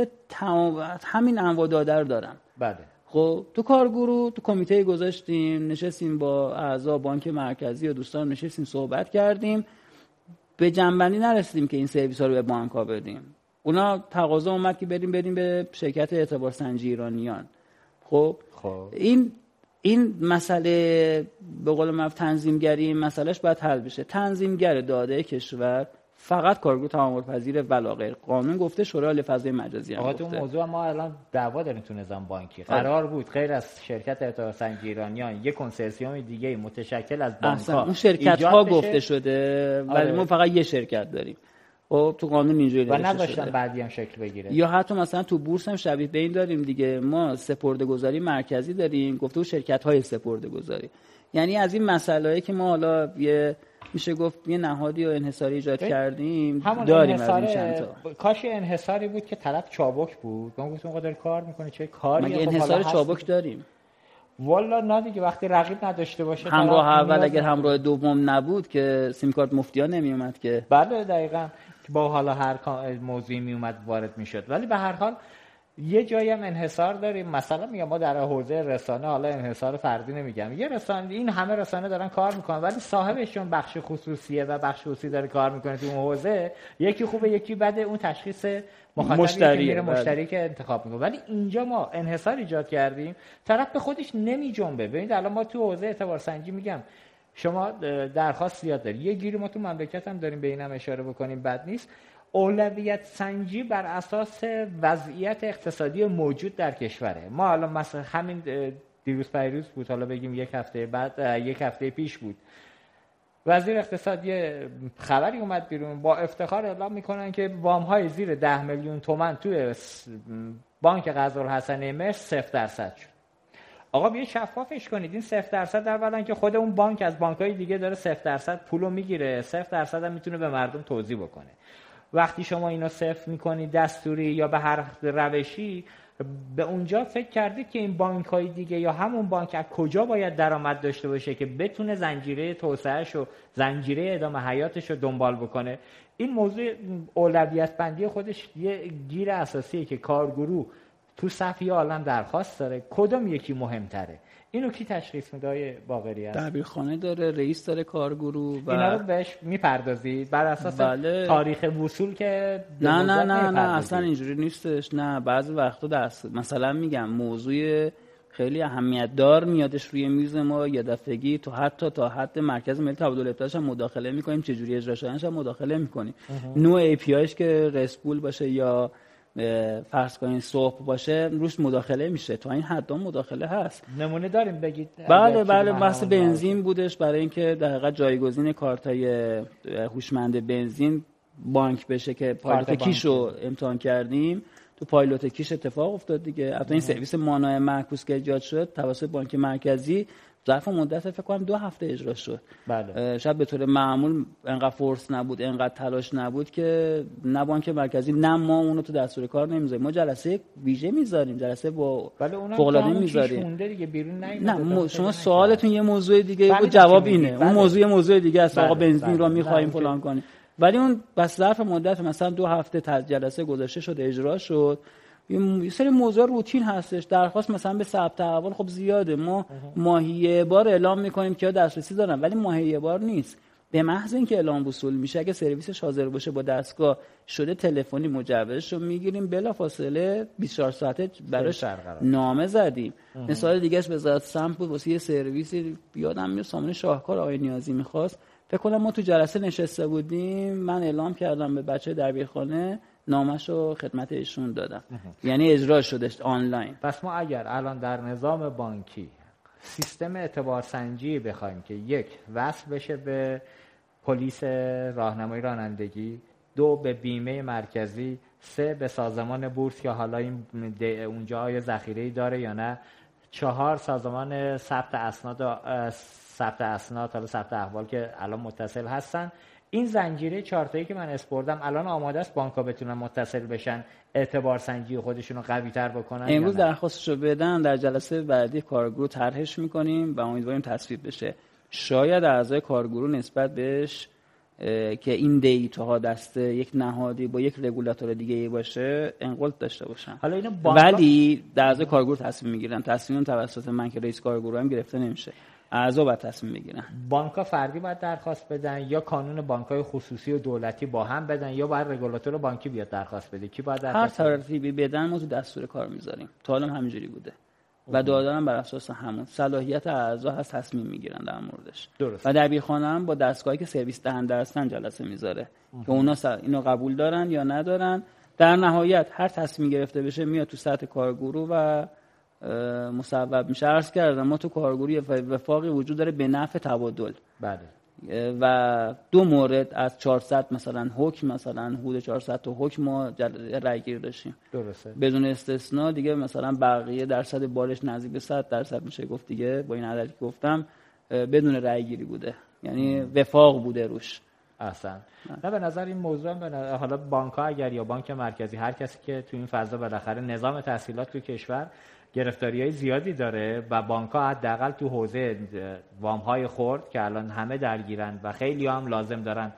همین انواع داده رو دارم. بله. خب تو کارگروه تو کمیته گذاشتیم نشستیم با اعضا بانک مرکزی و دوستان نشستیم صحبت کردیم. به جنبندی نرسیدیم که این سرویس ها رو به بانک ها بدیم. اونا تقاضا اومد که بریم بریم به شرکت اعتبار سنجی ایرانیان. خب, خب. این این مسئله به قول من تنظیمگری این مسئلهش باید حل بشه. تنظیمگر داده کشور فقط کارگروه تعامل پذیر ولا غیر قانون گفته شورای فضای مجازی هم گفته. تو موضوع ما الان دعوا داریم تو نظام بانکی. آره. قرار بود غیر از شرکت اعتبار سنجی ایرانیان یک کنسرسیوم دیگه متشکل از بانک ها اون شرکت ها گفته شده ولی آره. ما فقط یه شرکت داریم. خب تو قانون اینجوری و نداشتن بعدی هم شکل بگیره. یا حتی مثلا تو بورس هم شبیه به این داریم دیگه. ما سپرده گذاری مرکزی داریم. گفته شرکت های سپرده گذاری یعنی از این مسائلی که ما حالا یه میشه گفت یه نهادی و انحصاری ایجاد کردیم داریم انحصار... از این چند کاش انحصاری بود که طرف چابک بود. ما گفتیم آقا کار می‌کنه چه کاری؟ مگه خب انحصار چابک داریم؟ والا نه دیگه وقتی رقیب نداشته باشه همراه اول اگر همراه دوم نبود که سیم کارت مفتی ها نمی اومد که. بله دقیقاً. با حالا هر موضوعی می اومد وارد می‌شد. ولی به هر حال یه جایی هم انحصار داریم. مثلا میگم ما در حوزه رسانه حالا انحصار فردی نمیگم. یه رسانه این همه رسانه دارن کار می‌کنن ولی صاحبشون بخش خصوصیه و بخش خصوصی داره کار می‌کنه تو اون حوزه. یکی خوبه یکی بده. اون تشخیص مشتری که بله. مشتری که انتخاب می‌کنه. ولی اینجا ما انحصار ایجاد کردیم. طرف به خودش نمی جنبه ببینید الان ما تو حوزه اعتبار سنجی میگم. شما درخواست زیاد داری. یه گیری ما تو مملکت هم داریم به اینم اشاره بکنیم بد نیست. اولویت سنجی بر اساس وضعیت اقتصادی موجود در کشوره. ما الان مثلا همین دیروز پیروز بود حالا بگیم یک هفته بعد یک هفته پیش بود. وزیر اقتصادی خبری اومد بیرون با افتخار اعلام می‌کنن که وام های زیر ده میلیون تومن توی بانک قزالحسن مصر صفر درصد شد. آقا بیا شفافش کنید. این صفر درصد اولا که خود اون بانک از بانک های دیگه داره صفر درصد پولو می‌گیره. صفر درصد هم می‌تونه به مردم توضیح بکنه. وقتی شما اینو صفر می‌کنید دستوری یا به هر روشی به اونجا فکر کردید که این بانک های دیگه یا همون بانک از کجا باید درآمد داشته باشه که بتونه زنجیره توسعهش و زنجیره ادامه حیاتش رو دنبال بکنه؟ این موضوع اولویت بندی خودش یه گیر اساسیه که کارگروه تو صفی عالم درخواست داره. کدوم یکی مهمتره؟ اینو کی تشخیص میده های باقری هست؟ دبیرخانه داره رئیس داره کارگروه و اینا رو بهش می‌پردازید بر اساس بله. تاریخ وصول که نه نه نه نه اصلا اینجوری نیستش. نه بعضی وقتا دست مثلا میگم موضوع خیلی اهمیت دار میادش روی میز ما یه دفعگی تو حتی تا حد مرکز ملی تبادل اطلاعات هم مداخله می‌کنیم چه جوری اجرا شدنش هم مداخله می‌کنیم. نوع ای پی که رسپول باشه یا فرض کنین صبح باشه روش مداخله میشه. تا این حد مداخله هست. نمونه داریم بگید. بله بله بحث بنزین بودش. برای اینکه در حقیقت جایگزین کارتای هوشمند بنزین بانک بشه که پایلوت کیش رو امتحان کردیم. تو پایلوت کیش اتفاق افتاد دیگه. البته این سرویس مانع معکوس که ایجاد شد توسط بانک مرکزی ظرف مدت فکر کنم دو هفته اجرا شد. بله. شاید به طور معمول انقدر فورس نبود انقدر تلاش نبود که نه بانک مرکزی نه ما اونو تو دستور کار نمی‌ذاریم. ما جلسه ویژه می‌ذاریم جلسه با بله فوق می‌ذاریم. نه شما سوالتون یه موضوع دیگه بله جواب اینه. بله. اون موضوع موضوع دیگه است. آقا بله، بنزین بله. رو می‌خوایم فلان کنیم. ولی اون بس ظرف مدت مثلا دو هفته جلسه گذاشته شد اجرا شد. یه سری موضوع روتین هستش. درخواست مثلا به ثبت احوال خب زیاده. ما ماهی بار اعلام می‌کنیم که دسترسی دارن ولی ماهی بار نیست. به محض اینکه اعلام وصول میشه اگه سرویسش حاضر باشه با دستگاه شده تلفنی مجوزش رو می‌گیریم بلا فاصله 24 ساعته براش نامه زدیم. مثال دیگهش به ذات سمت بود. واسه یه سرویسی یادم میاد سامانه شاهکار آقای نیازی می‌خواست. فکر کنم ما تو جلسه نشسته بودیم. من اعلام کردم به بچه دبیرخانه. نامش رو خدمت ایشون دادم. یعنی اجرا شدش آنلاین. پس ما اگر الان در نظام بانکی سیستم اعتبار سنجی بخوایم که یک وصل بشه به پلیس راهنمایی رانندگی دو به بیمه مرکزی سه به سازمان بورس که حالا این اونجا آیا ذخیره داره یا نه. چهار سازمان ثبت اسناد ثبت اسناد حالا ثبت احوال که الان متصل هستن. این زنجیره چارتایی که من اسپردم الان آماده است بانک‌ها بتونن متصل بشن اعتبار سنجی خودشون رو قوی تر بکنن امروز درخواستشو بدن در جلسه بعدی کارگروه طرحش می‌کنیم و امیدواریم تصویب بشه. شاید اعضای کارگروه نسبت بهش که این دیتا دست یک نهادی با یک رگولاتور دیگه ای باشه انقلت داشته باشن. حالا اینو ولی در اعضای کارگروه تصمیم می‌گیرن. تصمیم توسط من که رئیس کارگروه هم گرفته نمیشه. اعضا باید تصمیم بگیرن. بانک فردی باید درخواست بدن یا کانون بانک های خصوصی و دولتی با هم بدن یا باید رگولاتور بانکی بیاد درخواست بده؟ کی باید درخواست هر ترتیبی بدن ما تو دستور کار می‌ذاریم. تا الان همینجوری بوده. و دادن بر اساس همون. صلاحیت اعضا هست تصمیم می‌گیرن در موردش. درست. و دبیرخانه هم با دستگاهی که سرویس دهنده هستن جلسه می‌ذاره. که اونا اینو قبول دارن یا ندارن. در نهایت هر تصمیم گرفته بشه میاد تو سطح کارگروه و مصوب میشه. عرض کردم ما تو کارگوری وفاقی وجود داره به نفع تبادل. بله. و دو مورد از 400 مثلا حکم مثلا حدود 400 تا حکم ما رای گیر داشتیم. درسته. بدون استثنا دیگه مثلا بقیه درصد بالش نزدیک به 100 درصد میشه گفت دیگه. با این عددی که گفتم بدون رای گیری بوده. یعنی وفاق بوده روش. احسن نه به نظر این موضوع به حالا بانک ها اگر یا بانک مرکزی هر کسی که تو این فضا بالاخره نظام تحصیلات تو کشور گرفتاری های زیادی داره و بانک ها حداقل تو حوزه وام های خورد که الان همه درگیرن و خیلی هم لازم دارن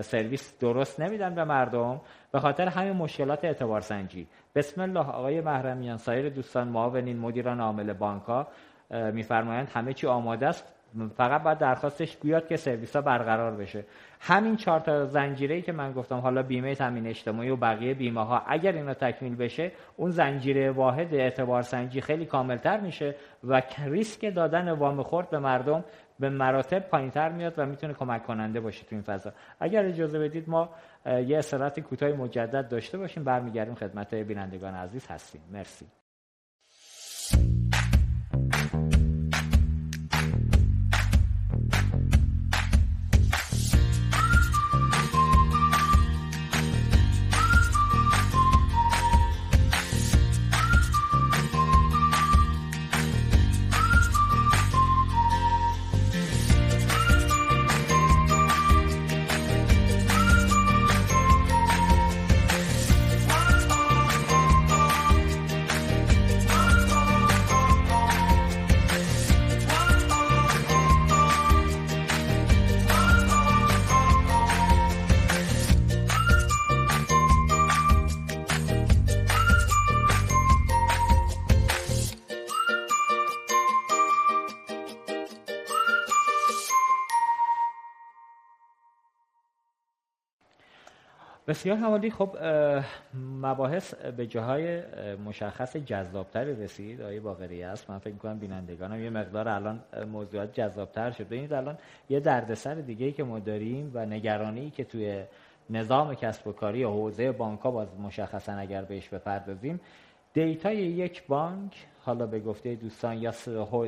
سرویس درست نمیدن به مردم به خاطر همین مشکلات اعتبار سنجی. بسم الله آقای محرمیان سایر دوستان معاونین مدیران عامل بانک ها میفرمایند همه چی آماده است. فقط باید درخواستش بیاد که سرویس ها برقرار بشه. همین چهار تا زنجیره که من گفتم حالا بیمه تامین اجتماعی و بقیه بیمه ها اگر اینا تکمیل بشه اون زنجیره واحد اعتبار سنجی خیلی کاملتر میشه و ریسک دادن وام خورد به مردم به مراتب پایینتر میاد و می‌تونه کمک کننده باشه تو این فضا. اگر اجازه بدید ما یه استراحت کوتاه مجدد داشته باشیم. برمیگردیم خدمت بینندگان عزیز. هستیم. مرسی. بسیار هم عالی خب مباحث به جاهای مشخص جذابتری رسید. آقای باقری اصل. من فکر کنم بینندگانم یه مقدار الان موضوعات جذابتر شد. ببینید الان یه دردسر دیگه ای که ما داریم و نگرانی که توی نظام کسب و کاری یا حوزه بانک ها باز مشخصا اگر بهش بپردازیم data ی یک بانک حالا به گفته دوستان یا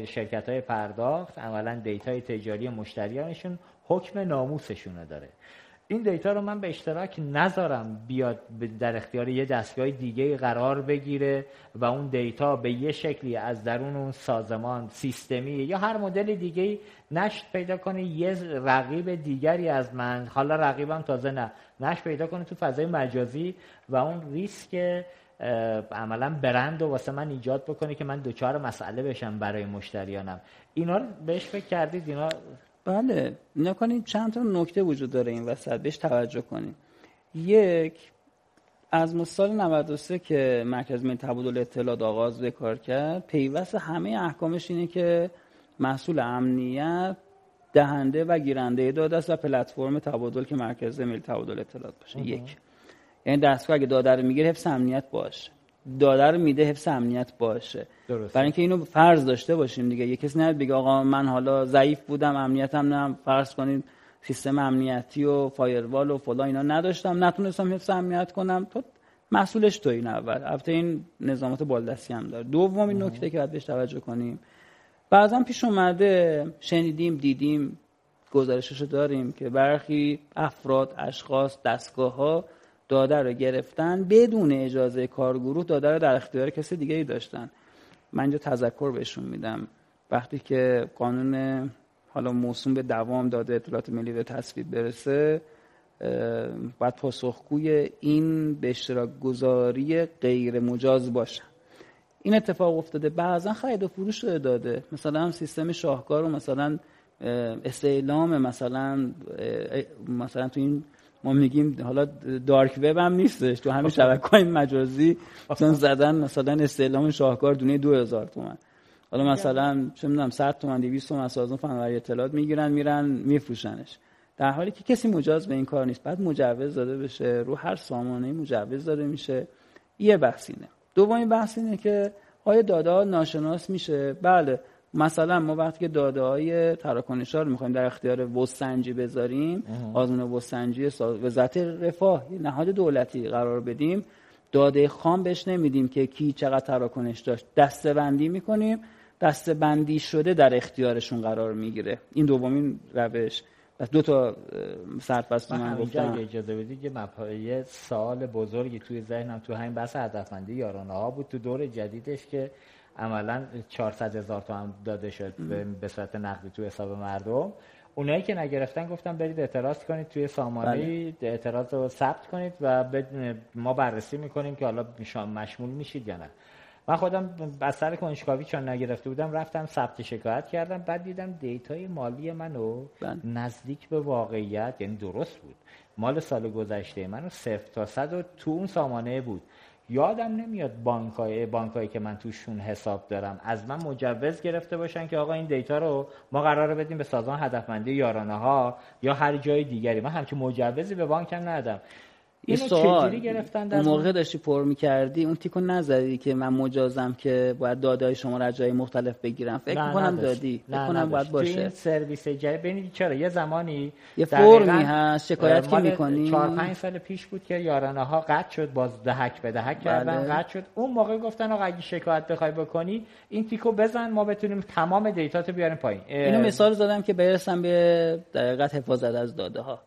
شرکت های پرداخت عملا data ی تجاری مشتریانشون حکم ناموسشونه داره. این دیتا رو من به اشتراک نذارم بیاد در اختیار یه دستگاه دیگه قرار بگیره و اون دیتا به یه شکلی از درون اون سازمان سیستمی یا هر مدل دیگه نشت پیدا کنه. یه رقیب دیگری از من حالا رقیبم تازه نه نشت پیدا کنه تو فضای مجازی و اون ریسک عملا برند و واسه من ایجاد بکنه که من دوچار مسئله بشم برای مشتریانم. اینا رو بهش فکر کردید؟ اینا بله نکنید چند تا نکته وجود داره این وسط بهش توجه کنید یک از سال 93 که مرکز ملی تبادل اطلاعات آغاز به کار کرد پیوست همه احکامش اینه که مسئول امنیت دهنده و گیرنده داده است و پلتفرم تبادل که مرکز ملی تبادل اطلاعات باشه. یک. یعنی دستگاه اگه داده رو می‌گیره حفظ امنیت باشه. داده رو میده حفظ امنیت باشه. درسته. برای اینکه اینو فرض داشته باشیم دیگه. یه کسی نهید بگه آقا من حالا ضعیف بودم امنیتم نه فرض کنید سیستم امنیتی و فایروال و فلا اینا نداشتم نتونستم حفظ امنیت کنم. تو مسئولش تو این اول. البته این نظامات بالدستی هم داره. دومین نکته که باید بهش توجه کنیم. بعضا پیش اومده شنیدیم دیدیم گزارشش داریم که برخی افراد اشخاص دستگاه ها داده رو گرفتن بدون اجازه کارگروه داده رو در اختیار کسی دیگه ای داشتن. من اینجا تذکر بهشون میدم. وقتی که قانون حالا موسوم به دوام داده اطلاعات ملی به تصویب برسه باید پاسخگوی این به اشتراک گذاری غیر مجاز باشن. این اتفاق افتاده. بعضا خرید و فروش شده داده. مثلا سیستم شاهکار رو مثلا استعلام مثلا مثلا تو این ما میگیم حالا دارک وب هم نیستش. تو همین شبکه های مجازی مثلا زدن مثلا استعلام شاهکار دونه 2000 تومن. حالا مثلا چه می‌دونم 100 تومن 200 تومن از سازمان فناوری اطلاعات می‌گیرن میرن میفروشنش. در حالی که کسی مجاز به این کار نیست. بعد مجوز داده بشه رو هر سامانه مجوز داده میشه. یه بحث اینه. دومین بحث اینه که آیا داده ناشناس میشه؟ بله. مثلا ما وقتی که داده های تراکنش ها رو می‌خوایم در اختیار وسنجی بذاریم آزمون وسنجی وزارت رفاه نهاد دولتی قرار بدیم. داده خام بهش نمیدیم که کی چقدر تراکنش داشت. دسته بندی می‌کنیم. دسته بندی شده در اختیارشون قرار می‌گیره. این دومین روش. پس دو تا سرفست من گفتم اجازه بدید یه سال بزرگی توی ذهنم تو همین بحث هدفمندی یارانه ها بود تو دور جدیدش که عملا 400 هزار تومن داده شد به صورت نقدی تو حساب مردم اونایی که نگرفتن گفتم برید اعتراض کنید توی سامانه بله. اعتراض رو ثبت کنید و ما بررسی می‌کنیم که حالا مشمول میشید یا نه من خودم از سر کنجکاوی چون نگرفته بودم رفتم ثبت شکایت کردم بعد دیدم data ی مالی منو بله. نزدیک به واقعیت یعنی درست بود مال سال گذشته منو صفر تا صد و تو اون سامانه بود یادم نمیاد بانکای بانکایی که من توشون حساب دارم. از من مجوز گرفته باشن که آقا این data رو ما قراره بدیم به سازمان هدفمندی یارانه ها یا هر جای دیگری. من همچین مجوزی به بانکم ندادم این سوال. گرفتن اون موقع داشتی پر می‌کردی؟ اون تیکو نزدی که من مجازم که باید داده شما را جای مختلف بگیرم. فکر کنم دادی. فکر کنم باید باشه. این سرویس جای ببینید چرا یه زمانی یه فرمی هست شکایت که می‌کنی. 4 5 سال پیش بود که یارانه ها قطع شد باز دهک به دهک بله. کردن قطع شد. اون موقع گفتن آقا اگه شکایت بخوای بکنی این تیکو بزن ما بتونیم تمام دیتاتو بیاریم پایین. اینو مثال زدم که برسم به دقیقت حفاظت از داده ها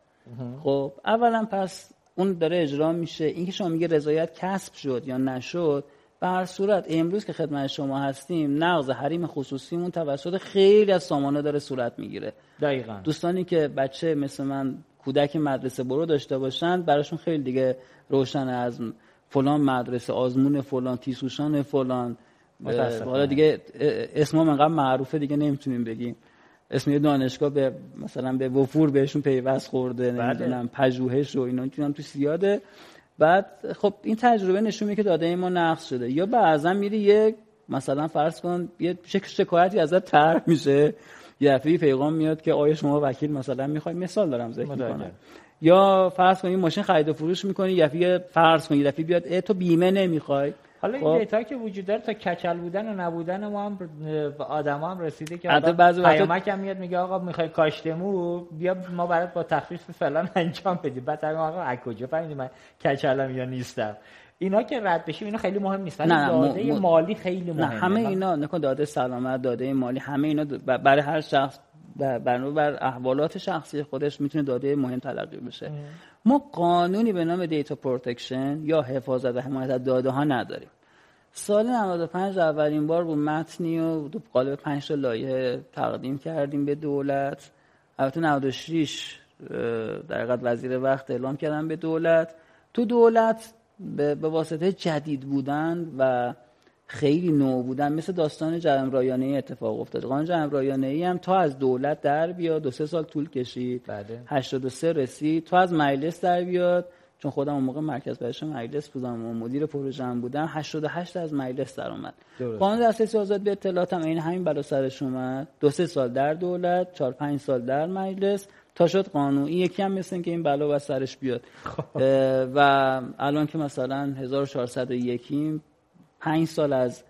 خب اولا پس اون داره اجرا میشه. اینکه شما میگه رضایت کسب شد یا نشد به هر صورت امروز که خدمت شما هستیم نقض حریم خصوصیمون توسط خیلی از سامانه داره صورت می‌گیره. دقیقا. دوستانی که بچه مثل من کودک مدرسه برو داشته باشن براشون خیلی دیگه روشن از فلان مدرسه آزمون فلان تیسوشان فلان. حالا دیگه اسمم انقدر معروفه دیگه نمی‌تونیم بگیم. اسم یه دانشگاه به مثلا به وفور بهشون پیوست خورده بله. نمی‌دونم پژوهش و اینا که تو سیاده. بعد خب این تجربه نشون میده که داده ما نقص شده. یا بعضا میری یه مثلا فرض کن یه شکایتی ازت طرح میشه. یه دفعه پیغام میاد که آیا شما وکیل مثلا می‌خوای مثال دارم ذکر کنم یا فرض کن این ماشین خرید و فروش می‌کنی یه فرض کن یه دفعه بیاد ای تو بیمه نمی‌خوای. حالا این خب. دیتا که وجود داره تا کچل بودن و نبودن ما هم آدم هم رسیده که بعضی پیامک هم میاد میگه آقا می‌خوای کاشتمو بیا ما برات با تخفیف فلان انجام بدیم. بعد آقا از کجا فهمیدی من کچلم یا نیستم؟ اینا که رد بشیم اینا خیلی مهم نیست. ولی داده م... مالی خیلی مهمه. همه اینا نکن داده سلامت داده مالی همه اینا برای هر شخص بر بر احوالات شخصی خودش می‌تونه داده مهم تلقی بشه. ما قانونی به نام data protection یا حفاظت و حمایت از داده ها نداریم. سال 95 اولین بار بود متنی و تو قالب 5 تا لایحه تقدیم کردیم به دولت. البته 96 در وزیر وقت اعلام کردن به دولت. تو دولت به واسطه جدید بودن و خیلی نو بودن. مثل داستان جرم رایانه ای اتفاق افتاد. قانون جرم رایانه ای هم تا از دولت در بیاد دو سه سال طول کشید. بله. 83 رسید. تا از مجلس در بیاد. چون خودم اون موقع مرکز بهش مجلس بودم و مدیر پروژه هم بودم. 88 از مجلس در اومد. قانون دسترسی آزاد به اطلاعات هم این همین بلا سرش اومد. دو سه سال در دولت 4 5 سال در مجلس. تا شد قانون. این یکی هم مثل که این بلا و سرش بیاد. خب. و الان که مثلا 1401 پنج سال از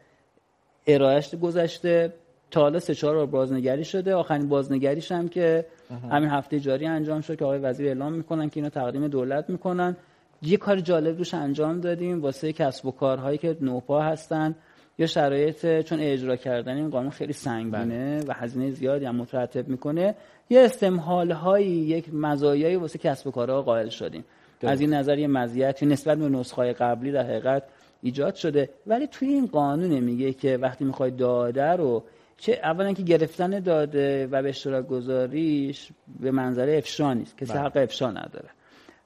ارائهش گذشته تا حالا سه چهار بار بازنگری شده. آخرین بازنگریش هم که همین هفته جاری انجام شد که آقای وزیر اعلام می‌کنن که اینا تقدیم دولت می‌کنن. یه کار جالب روش انجام دادیم واسه کسب و کارهایی که نوپا هستن یا شرایط چون اجرا کردن این قانون خیلی سنگینه بله. و هزینه زیادی هم مترتب می‌کنه. یه استمحال هایی یک مزایایی واسه کسب و کارها قائل شدیم. از این نظر یه مزیتی نسبت به نسخه قبلی در حقیقت ایجاد شده. ولی توی این قانون میگه که وقتی می‌خوای داده رو چه اولا که گرفتن داده و به اشتراک گذاریش به منظره افشا نیست. کسی بله. حق افشا نداره.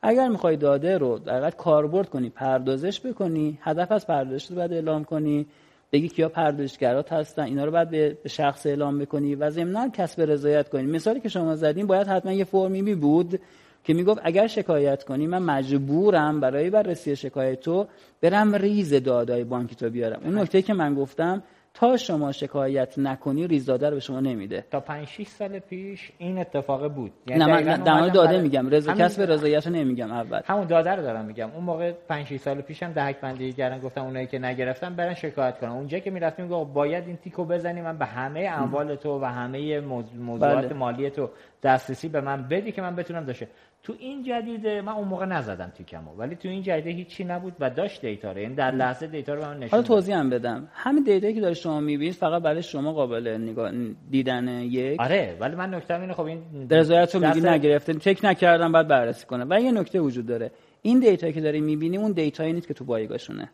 اگر می‌خوای داده رو در کاربرد کنی پردازش بکنی هدف از پردازش رو باید اعلام کنی بگی کیا پردازشگرات هستن اینا رو باید به شخص اعلام بکنی و ضمن کسب رضایت کنی. مثالی که شما زدین باید حتما یه فرمی می بود که می‌گفت اگر شکایت کنی من مجبورم برای بررسی شکایت تو برم ریز دادای بانکی تو بیارم. اون نکته که من گفتم تا شما شکایت نکنی ریز داده رو به شما نمیده. تا 5 6 سال پیش این اتفاق بود. یعنی نه من در مورد داده میگم. رضا کسب رضایت نمیگم اول. همون داده رو دارم میگم. اون موقع 5 6 سال پیشم دهک بندی کردن گفتم اونایی که نگرفتن برن شکایت کنن. اونجا که می‌رفتیم گفت باید این تیکو بزنی من به همه اموال تو و همه موضوعات بله. مالی تو دسترسی به من بدی که من بتونم داشته تو این جدیده من اون موقع نزدم تیکمو ولی تو این جدیده هیچی نبود و داشت data رو یعنی در لحظه data رو من نشون حالا توضیح هم بدم. همین data یی که داره شما می‌بینید فقط برای شما قابل نگاه دیدن یک؟ آره ولی من نکته اینه خب این رضایت رو میگی نگرفتن چک نکردم بعد بررسی کنه و یه نکته وجود داره. این data یی که داری می‌بینی اون data یی نیست که تو پایگاهشونه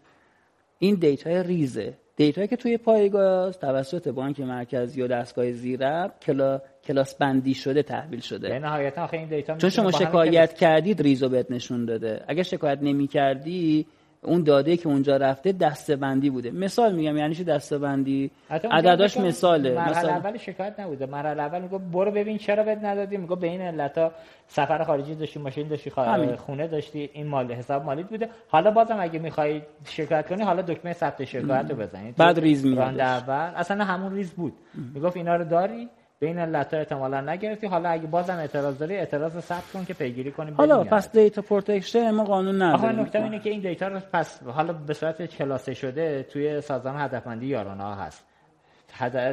این data ریزه. data یی که توی پایگاه توسط بانک مرکزی و دستگاه ذیربط کلا کلاس بندی شده تحویل شده. به نهایت آخه این data چون شما شکایت کردید ریزو بهت نشون داده. اگر شکایت نمی کردی اون داده که اونجا رفته دسته بندی بوده. مثال میگم یعنی چی دسته بندی عدداش مثاله. مرحله مثال... اول شکایت نبوده. مرحله اول میگه برو ببین چرا بهت ندادی میگه به این علتا سفر خارجی داشتی ماشین داشتی خونه داشتی این مال حساب مالی بوده. حالا بازم اگه می‌خوای شکایت کنی حالا دکمه ثبت شکایت رو بزنید بعد ریز میاد اول. اصلا همون ریز بود. می‌گفت اینا رو داری؟ بین لتا احتمالا نگرفتی. حالا اگه بازم اعتراض داری اعتراض ثبت کن که پیگیری کنیم حالا پس data protection ما قانون نداریم. نکته اینه که این data رو پس حالا به صورت کلاسه شده توی سازمان هدفمندی یارانه ها هست.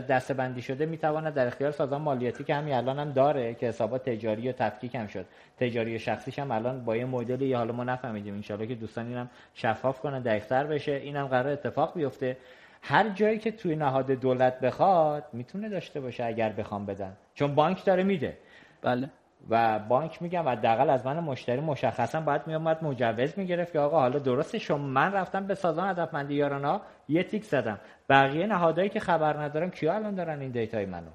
دسته بندی شده می‌تواند در اختیار سازمان مالیاتی که همین الان هم داره که حسابات تجاری و تفکیک هم شد. تجاری و شخصیش هم الان با یه مدلی حالا ما نفهمیدیم ان که دوستان اینم شفاف کنن دقیق‌تر بشه. اینم قرار اتفاق بیفته. هر جایی که توی نهاد دولت بخواد می‌تونه داشته باشه اگر بخوام بدن. چون بانک داره میده. بله. و بانک میگم حداقل از من مشتری مشخصا باید میومد مجوز می‌گرفت که آقا حالا درسته شما من رفتم به سازمان هدفمندی یارانا یه تیک زدم. بقیه نهادهایی که خبر ندارم کیا الان دارن این دیتای منو؟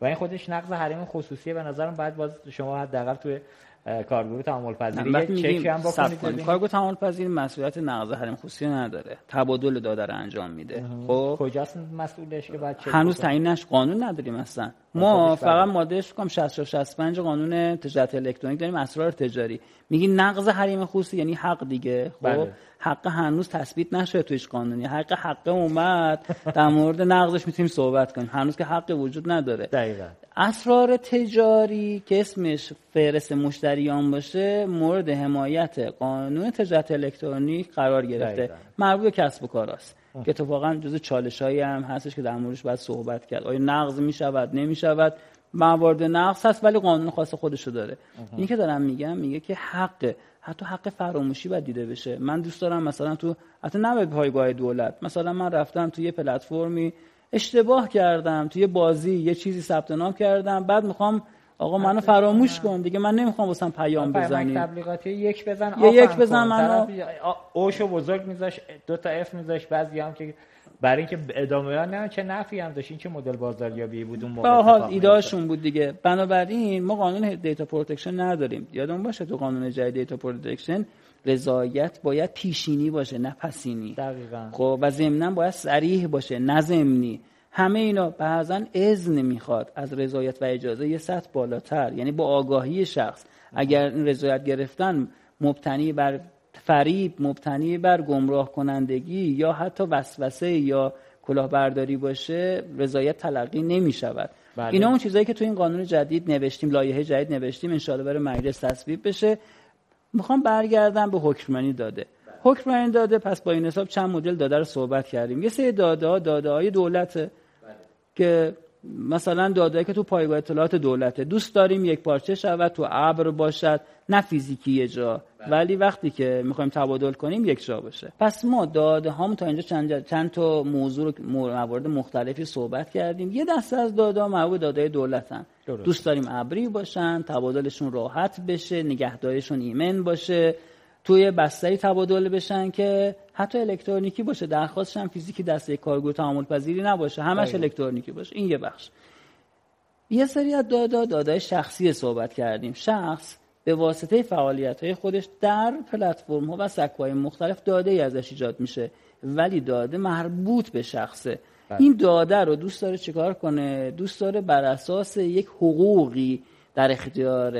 و این خودش نقض حریم خصوصیه به نظرم باید باز شما حداقل توی کارگروه تعامل پذیری یه چک هم بکنید کارگروه تعامل پذیری مسئولیت نقض حریم خصوصی نداره. تبادل داده انجام میده. خب؟ کجاست مسئولش که بعد هنوز تعیینش قانون نداریم اصلا. ما فقط ماده فکر 60 65 قانون تجارت الکترونیک داریم اسرار تجاری. میگی نقض حریم خصوصی یعنی حق دیگه خب؟ بله. حق هنوز تثبیت نشده تویش قانونی حق حق اومد در مورد نقضش می‌تونیم صحبت کنیم. هنوز که حق وجود نداره. دقیقا. اسرار تجاری که اسمش فهرست مشتریان باشه مورد حمایت قانون تجارت الکترونیک قرار گرفته. مربوط به کسب و کاراست که اتفاقا جز چالشایی هم هستش که در موردش باید صحبت کرد. آیا نقض می شود نمی شود موارد نقص هست ولی قانون خاص خودشو داره. این که دارم میگم میگه که حق حتی حق فراموشی باید دیده بشه. من دوست دارم مثلا تو حتی نه به پایگاه دولت. مثلا من رفتم تو یه پلتفرمی اشتباه کردم توی بازی یه چیزی ثبت نام کردم بعد می‌خوام آقا منو فراموش کن دیگه من نمی‌خوام واسم پیام بزنی. تبلیغاتی یک بزن یه یک بزن منو. اوشو بزرگ میذاش دو تا اف میذاش بعضی هم که برای اینکه ادامه نه چه نفی هم داشت این چه مدل بازاریابی بود اون موقع حال ایدهشون بود دیگه. بنابراین ما قانون دیتا پروتکشن نداریم. یادمون باشه تو قانون جدید دیتا پروتکشن رضایت باید پیشینی باشه نه پسینی. دقیقاً. خب و ضمنا باید صریح باشه نه ضمنی. همه اینا بعضا اذن می‌خواد از رضایت و اجازه یه سطح بالاتر. یعنی با آگاهی شخص. اگر این رضایت گرفتن مبتنی بر فریب مبتنی بر گمراه کنندگی یا حتی وسوسه یا کلاهبرداری باشه رضایت تلقی نمی شود بله. اینا اون چیزایی که تو این قانون جدید نوشتیم لایحه جدید نوشتیم انشاءالله برای مجلس تصویب بشه. می‌خوام برگردم به حکمرانی داده. حکمرانی داده پس با این حساب چند مدل داده رو صحبت کردیم. یه سری داده ها داده های دولت که مثلا داده که تو پایگاه اطلاعات دولته دوست داریم یک پارچه شود تو ابر باشد نه فیزیکی یه جا. بله. ولی وقتی که می‌خوایم تبادل کنیم یک جا باشه پس ما داده هام تا اینجا چند, چند تا موضوع موارد مختلفی صحبت کردیم. یه دسته از داده ها مربوط داده دولتن. دوست داریم ابری باشن تبادلشون راحت بشه نگهداریشون ایمن باشه. توی بستری تبادل بشن که حتی الکترونیکی باشه درخواستش هم فیزیکی دسته کارگو تعامل پذیری نباشه همش الکترونیکی باشه. این یه بخش. یه سری از دادا دادای شخصی صحبت کردیم. شخص به واسطه فعالیت های خودش در پلتفرم ها و سکوهای مختلف داده ای ازش ایجاد میشه ولی داده مربوط به شخصه. بله. این داده رو دوست داره چیکار کنه؟ دوست داره بر اساس یک حقوقی در اختیار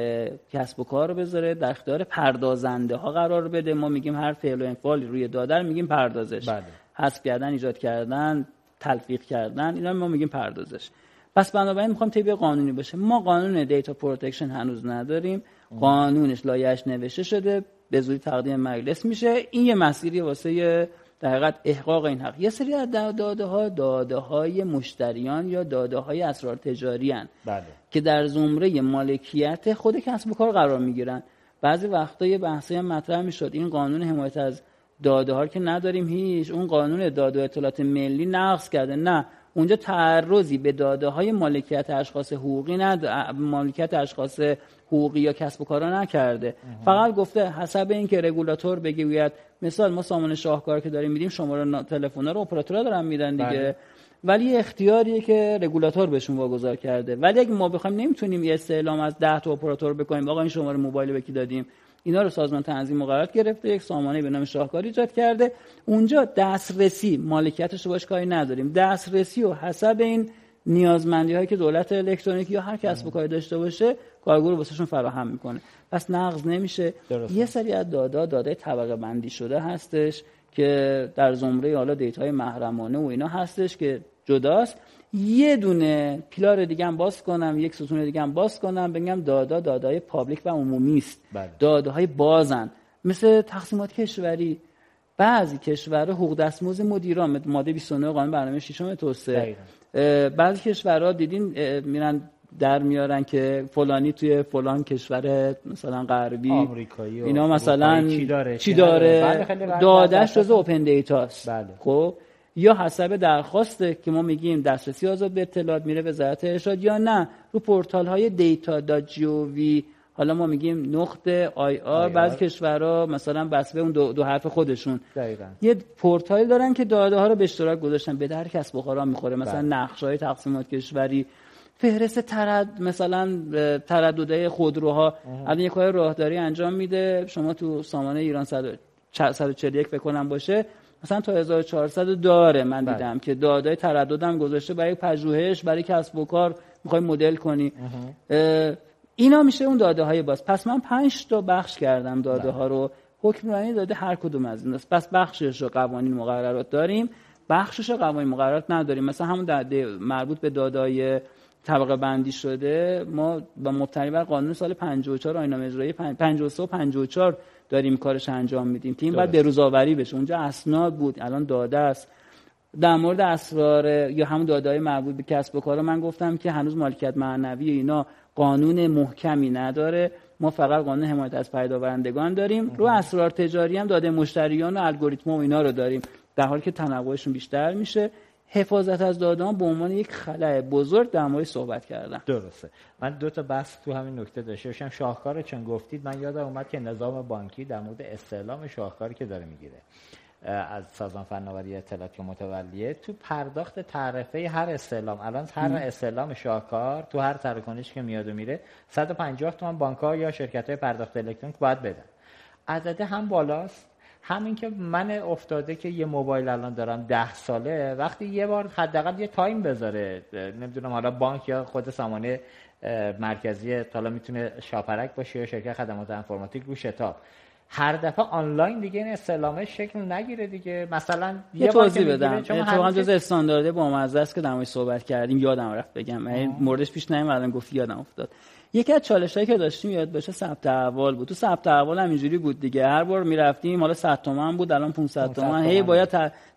کسب و کار رو بذاره در اختیار پردازنده ها قرار بده. ما میگیم هر فعل و انفعالی روی داده میگیم پردازش. بله. حذف کردن ایجاد کردن تلفیق کردن اینا ما میگیم پردازش. پس بنابراین می‌خوام طبق قانونی باشه. ما قانون data protection هنوز نداریم. قانونش لایحه‌ش نوشته شده. به زودی تقدیم مجلس میشه. این یه مسیری واسه در حقیقت احقاق این حق. یه سری از داده ها داده های مشتریان یا داده های اسرار تجاری هستن. بله. که در زمره مالکیت خود کسب و کار قرار می‌گیرن. بعضی وقتا یه بحثی هم مطرح می‌شد. این قانون حمایت از داده ها که نداریم هیچ اون قانون داده و اطلاعات ملی نقض کرده. نه اونجا تعرضی به داده های مالکیت اشخاص حقوقی ند... مالکیت اشخاص حقوقی یا کسب و کارا نکرده. فقط گفته حسب اینکه رگولاتور بگوید مثال ما سامان شاهکار که داریم میدیم شماره تلفن رو اپراتورها دارن میدن دیگه. بله. ولی اختیاریه که رگولاتور بهشون واگذار کرده. ولی اگه ما بخوایم نمی‌تونیم یه استعلام از 10 تا اپراتور بکنیم. آقا این شماره موبایل به کی دادیم؟ اینا رو سازمان تنظیم مقررات گرفته. یک سامانه به نام شاهکار ایجاد کرده. اونجا دسترسی مالکیتش رو باش کاری نداریم. دسترسی و حسب این نیازمندی هایی که دولت الکترونیکی یا هر کسب و کاری داشته باشه کارگروه واسهشون فراهم می‌کنه. پس نقض نمیشه. یه سری از داده‌ها داده طبقه بندی شده هستش که در زمره حالا data ی محرمانه و اینا هستش که جداست. یه دونه pillar دیگه هم باز کنم یک ستون دیگه هم باز کنم بگم داده‌ها داده‌های public و عمومی است. بله. داده های بازن. مثل تقسیمات کشوری. بعضی کشورها حقوق دستمزد مدیران ماده 29 قانون برنامه ششم توسعه. بعضی کشورها دیدین میرن در میارن که فلانی توی فلان کشور مثلا غربی آمریکایی اینا مثلا چی داره, چی داره؟ دادش جزء اوپن دیتاست بله. خب؟ یا حسب درخواسته که ما میگیم دسترسی آزاد به اطلاعات میره وزارت ارشاد یا نه. رو پورتال های دیتا جیووی حالا ما میگیم نقطه آی آر بعض کشورها مثلا بس به اون دو, دو حرف خودشون. دقیقا. یه پورتال دارن که داده ها رو به اشتراک گذاشتن. به در کسب و کارا می‌خوره. مثلا بله. نقش های تقسیمات کشوری فهرست ترد مثلا ترددهای خودروها. الان یک کار راهداری انجام میده. شما تو سامانه ایران 141 فکر کنم باشه. مثلا تا 1400 داره من بله. دیدم که دادای ترددم گذاشته برای پژوهش برای کسب و کار می‌خوای مدل کنی. اینا میشه اون داده های باز. پس من پنج تا بخش کردم داده بله. ها رو. حکمرانی داده هر کدوم از این پس بخشش رو قوانین مقررات داریم. بخشش رو قوانین مقررات نداریم. مثلا همون داده مربوط به دادای طبقه بندی شده ما با مبتنی بر قانون سال 54 آیین اجرایی 53 و 54 داریم کارش انجام میدیم. تیم بعد بروزآوری بشه. اونجا اسناد بود الان داده است. در مورد اسرار یا همون دادای مربوط به کسب و کار من گفتم که هنوز مالکیت معنوی اینا قانون محکمی نداره. ما فقط قانون حمایت از پیداورندگان داریم. رو اسرار تجاری هم داده مشتریان و الگوریتم و اینا رو داریم. در حالی که تنوعشون بیشتر میشه. حفاظت از دادان به عنوان یک خلاه بزرگ در مورد صحبت کردم. درسته. من دو تا بحث تو همین نکته داشته باشم. شاهکار چون گفتید من یادم اومد که نظام بانکی در مورد استعلام شاهکاری که داره می‌گیره از سازمان فناوری اطلاعات که متولیه تو پرداخت تعرفه هر استعلام. الان هر استعلام شاهکار تو هر تراکنش که میاد و میره 150 تومن بانک ها یا شرکت های پرداخت الکترونیک باید بدن. عدده هم بالاست. همین که من افتاده که یه موبایل الان دارم ده ساله وقتی یه بار حداقل یه time بذاره نمی‌دونم حالا بانک یا خود سامانه مرکزی حالا می‌تونه شاپرک باشه یا شرکت خدمات انفورماتیک رو شتاب. هر دفعه آنلاین دیگه این استعلامه شکل نگیره دیگه. مثلا یه, یه توضیح بدم. اتفاقا جز استاندارد با مزه است که در صحبت کردیم یادم رفت بگم. موردش پیش نیم الان گفت یادم افتاد. یکی از چالش هایی که داشتیم یاد باشه ثبت احوال بود. تو ثبت احوال هم اینجوری بود دیگه. هر بار می‌رفتیم حالا 100 تومن بود الان 500 تومن. هی باید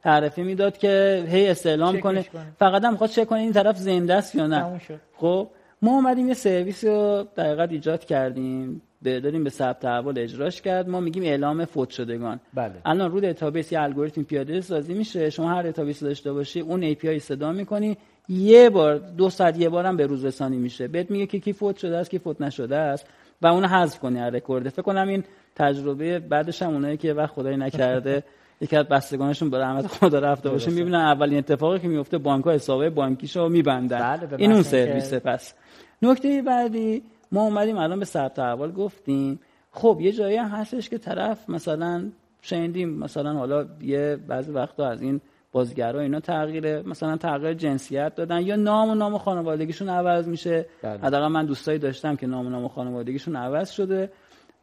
تعرفه می‌داد که هی استعلام کنه فقط هم خواست چک کنه این طرف زنده است یا نه. خب ما اومدیم یه سرویس رو دقیقاً ایجاد کردیم. داریم به ثبت احوال اجراش کرد. ما میگیم اعلام فوت شدگان. بله. الان رو database یه الگوریتم پیاده سازی میشه. شما هر database داشته باشی اون API صدا می‌کنی. یه بار دو ساعت یه بارم به روز رسانی میشه. بهت میگه که کی فوت شده است کی فوت نشده است. و اون حذف کنی از رکورد. فکر کنم این تجربه بعدش هم اونایی که وقت خدای نکرده یکی از بستگانشون به رحمت خدا رفته باشه. می‌بینن اولین اتفاقی که میفته بانک ها حسابه بانکیشو میبندن. بله این اون سرویس پس نکته بعدی ما اومدیم الان به ثبت احوال گفتیم. خب یه جایی هم هستش که طرف مثلا شنیدیم مثلا حالا یه بعضی وقتا از این بازیگرا اینا تغییر مثلا تغییر جنسیت دادن یا نام و نام خانوادگیشون عوض میشه. بله. حداقل من دوستایی داشتم که نام و نام خانوادگیشون عوض شده.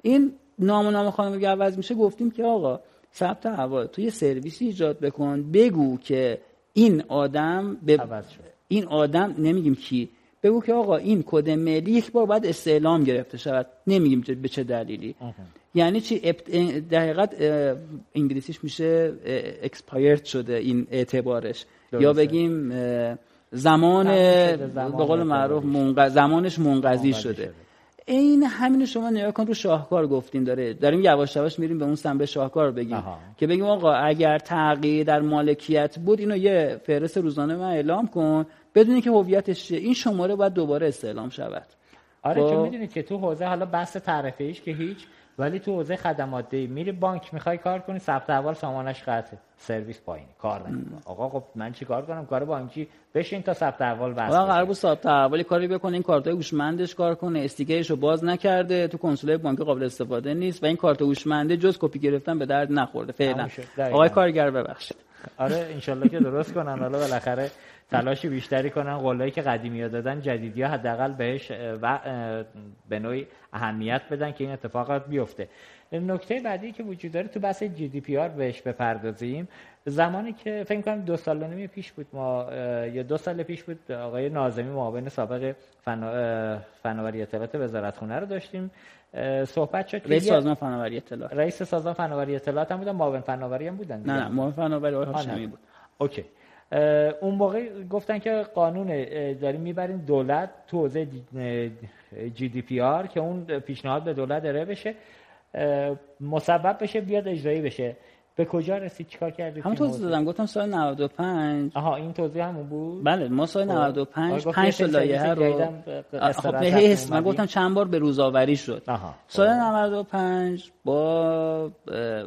این نام و نام خانوادگی عوض میشه گفتیم که آقا ثبت احوال تو یه سرویسی ایجاد بکن بگو که این آدم به این آدم نمیگیم کی بگو که آقا این کد ملی یک بار باید استعلام گرفته شود. نمیگیم به چه دلیلی. یعنی چی؟ در حقیقت انگلیسیش میشه اکسپایرد شده این اعتبارش. یا بگیم زمان به قول معروف زمانش منقضی شده. این همین شما نگاه کن رو شاهکار گفتیم داره. داریم یواش یواش میریم به اون سنبه شاهکار بگیم. که بگیم آقا اگر تغییر در مالکیت بود اینو یه فهرست روزانه من اعلام کن. بدونی که هویتش چیه این شماره باید دوباره استعلام شود. آره چون خب؟ می‌دونید که تو حوزه حالا بحث تعرفه ایش که هیچ ولی تو حوزه خدمات دی میری بانک می‌خوای کار کنی ثبت اول سامانش قطعه. سرویس پایین کار نمی‌کنه آقا خب من چی کار کنم؟ کار بانکی بشین تا ثبت اول واسه آقا قرار بود ثبت کاری بکنه این کارت هوشمندش کار کنه. استیکرشو باز نکرده تو کنسول بانک قابل استفاده نیست و این کارت هوشمنده جز کپی گرفتن به درد نخورده فعلا. آقای کارگر ببخشید. آره انشالله که درست کنن. حالا بالاخره تلاش بیشتری کنن قولایی که قدیمی ها دادن جدیدی ها حداقل بهش و به نوعی اهمیت بدن که این اتفاقات بیفته. نکته بعدی که وجود داره تو بحث جی دی پی آر بهش بپردازیم. زمانی که فکر کنم دو سال نمی پیش بود ما یا دو سال پیش بود آقای نازمی معاون سابق فناوری اطلاعات وزارت خونه رو داشتیم. صحبت شد رئیس سازمان فناوری اطلاعات. رئیس سازمان فناوری اطلاعات هم بودن معاون فناوری هم بودن نه نه معاون فناوری آقای هاشمی بود. اوکی. اون موقع گفتن که قانون داریم می‌بریم دولت تو حوزه GDPR که اون پیشنهاد به دولت ارائه بشه مصوب بشه بیاد اجرایی بشه. به کجا رسید؟ چیکار کردید همون توضیح دادم. گفتم سال 95 آها این توضیح همون بود؟ بله ما سال 95 5 تا لایحه رو خب من گفتم چند بار به روزآوری شد. آها. سال 95 با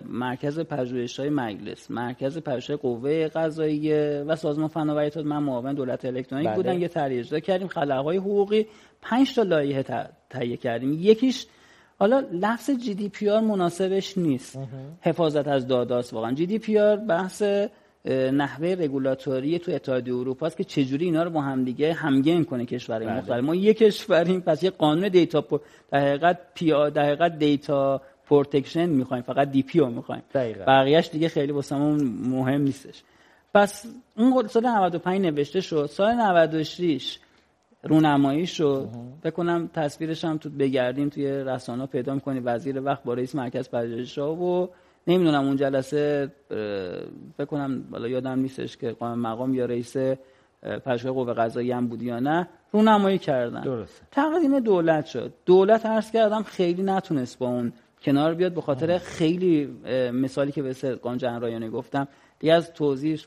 مرکز پژوهش‌های مجلس مرکز پژوهش قوه قضاییه و سازمان فناوری اطلاعات من معاون دولت الکترونیک بله. بودن یه طرح اجرا کردیم. خلاهای حقوقی 5 تا لایحه تهیه کردیم. یکیش حالا لفظ GDPR مناسبش نیست. حفاظت از داده‌ست واقعا. GDPR بحث نحوه رگولاتوری تو اتحادیه اروپا است که چجوری اینا رو با هم دیگه همگن کنه کشورهای بله. مختلف. ما یک کشوریم پس یه قانون data پر... در حقیقت P در حقیقت data protection می‌خوایم فقط DP رو می‌خوایم. بقیهش دیگه خیلی واسمون مهم نیستش. پس اون سال 95 نوشته شد. سال 96 رونمایی شد بکنم تصویرش هم تو بگردیم توی رسانه پیدا می‌کنی. وزیر وقت با رئیس مرکز پژوهش و نمی‌دونم اون جلسه بکنم بالا یادم نیستش که قائم مقام یا رئیس پژوهش قوه قضایی هم بود یا نه رونمایی کردن. درسته. تقدیم دولت شد. دولت عرض کردم خیلی نتونست با اون کنار بیاد به خاطر خیلی مثالی که به قانون رایانه گفتم دیگه از توضیح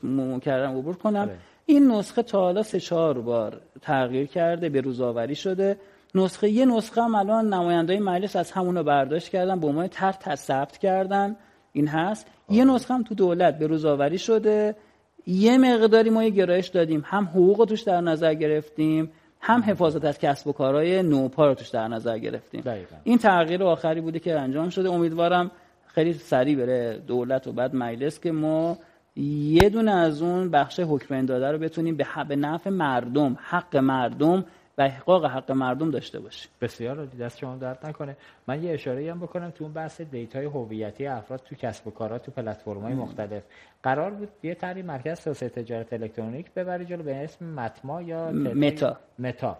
کردم عبور کنم. آره. این نسخه تا حالا سه چهار بار تغییر کرده به روزآوری شده. نسخه یه نسخه هم الان نمایندای مجلس از همونو برداشت کردن به عنوان طرح ثبت کردن. این هست. یه نسخه هم تو دولت به روزآوری شده. یه مقداری ما یه گرایش دادیم. هم حقوق توش در نظر گرفتیم هم حفاظت از کسب و کارهای نوپا رو توش در نظر گرفتیم. این تغییر آخری بوده که انجام شده. امیدوارم خیلی سریع بره دولت و بعد مجلس که ما یه دونه از اون بخش حکم داده رو بتونیم به نفع مردم حق مردم و احقاق حق مردم داشته باشیم. بسیار عالی دست شما درد نکنه. من یه اشاره هم بکنم تو اون بحث data ی هویتی افراد تو کسب و کارات تو پلتفرم‌های مختلف. قرار بود یه طرحی مرکز توسعه تجارت الکترونیک ببری جلو به اسم متما یا متا. متا.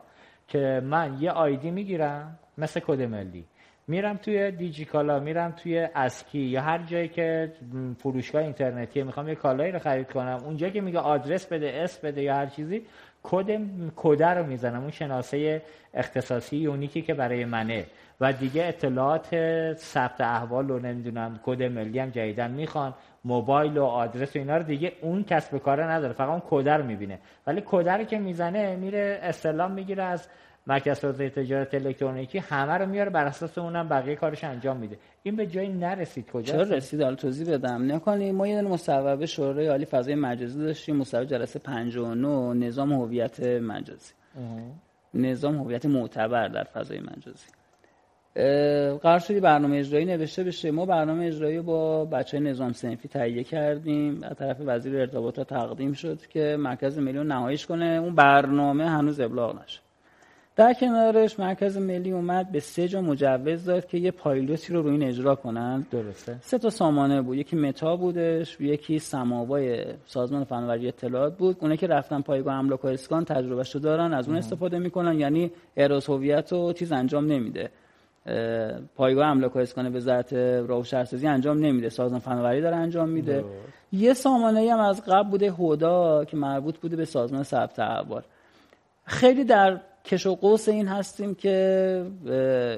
که من یه ID می‌گیرم مثل کد ملی. میرم توی دیجیکالا میرم توی دیجی‌استایل یا هر جایی که فروشگاه اینترنتی می‌خوام یه کالایی رو خرید کنم. اونجا که میگه آدرس بده اسم بده یا هر چیزی کد کد رو می‌زنم. اون شناسه اختصاصی یونیکی که برای منه. و دیگه اطلاعات ثبت احوال رو نمی‌دونم کد ملی هم جدیدن می‌خوان موبایل و آدرس و اینا رو دیگه اون کسب کاره نداره فقط اون کد رو می‌بینه. ولی کد رو که می‌زنه میره استلام می‌گیره از مرکز توسعه تجارت الکترونیکی همه رو میاره بر اساس اونم بقیه کارش انجام میده. این به جایی نرسید کجا چرا رسید؟ حالا توضیح بدم. نکنی. ما یه مصوبه شورای عالی فضای مجازی داشتیم. مصوبه جلسه 59 نظام هویت مجازی. نظام هویت معتبر در فضای مجازی. قرار شدی برنامه اجرایی نوشته بشه. ما برنامه اجرایی با بچه نظام سنفی تهیه کردیم. از طرف وزیر ارتباطات تقدیم شد که مرکز میلیون نهاییش کنه. اون برنامه هنوز ابلاغ نشد. در کنارش مرکز ملی اومد به سه جا مجوز داد که یه پایلوتی رو روی این اجرا کنن. درسته. سه تا سامانه بود. یکی متا بودش یکی سماوای سازمان فناوری اطلاعات بود. اونه که رفتن پایگاه املاک و اسکان تجربهش رو دارن از اون استفاده می‌کنن. یعنی اراز هویت و چیز انجام نمیده. پایگاه املاک و اسکان وزارت راه و شهرسازی انجام نمیده. سازمان فناوری داره انجام میده. یه سامانه هم از قبل بوده هودا که مربوط بوده به سازمان ثبت احوال. خیلی در کش و قوس این هستیم که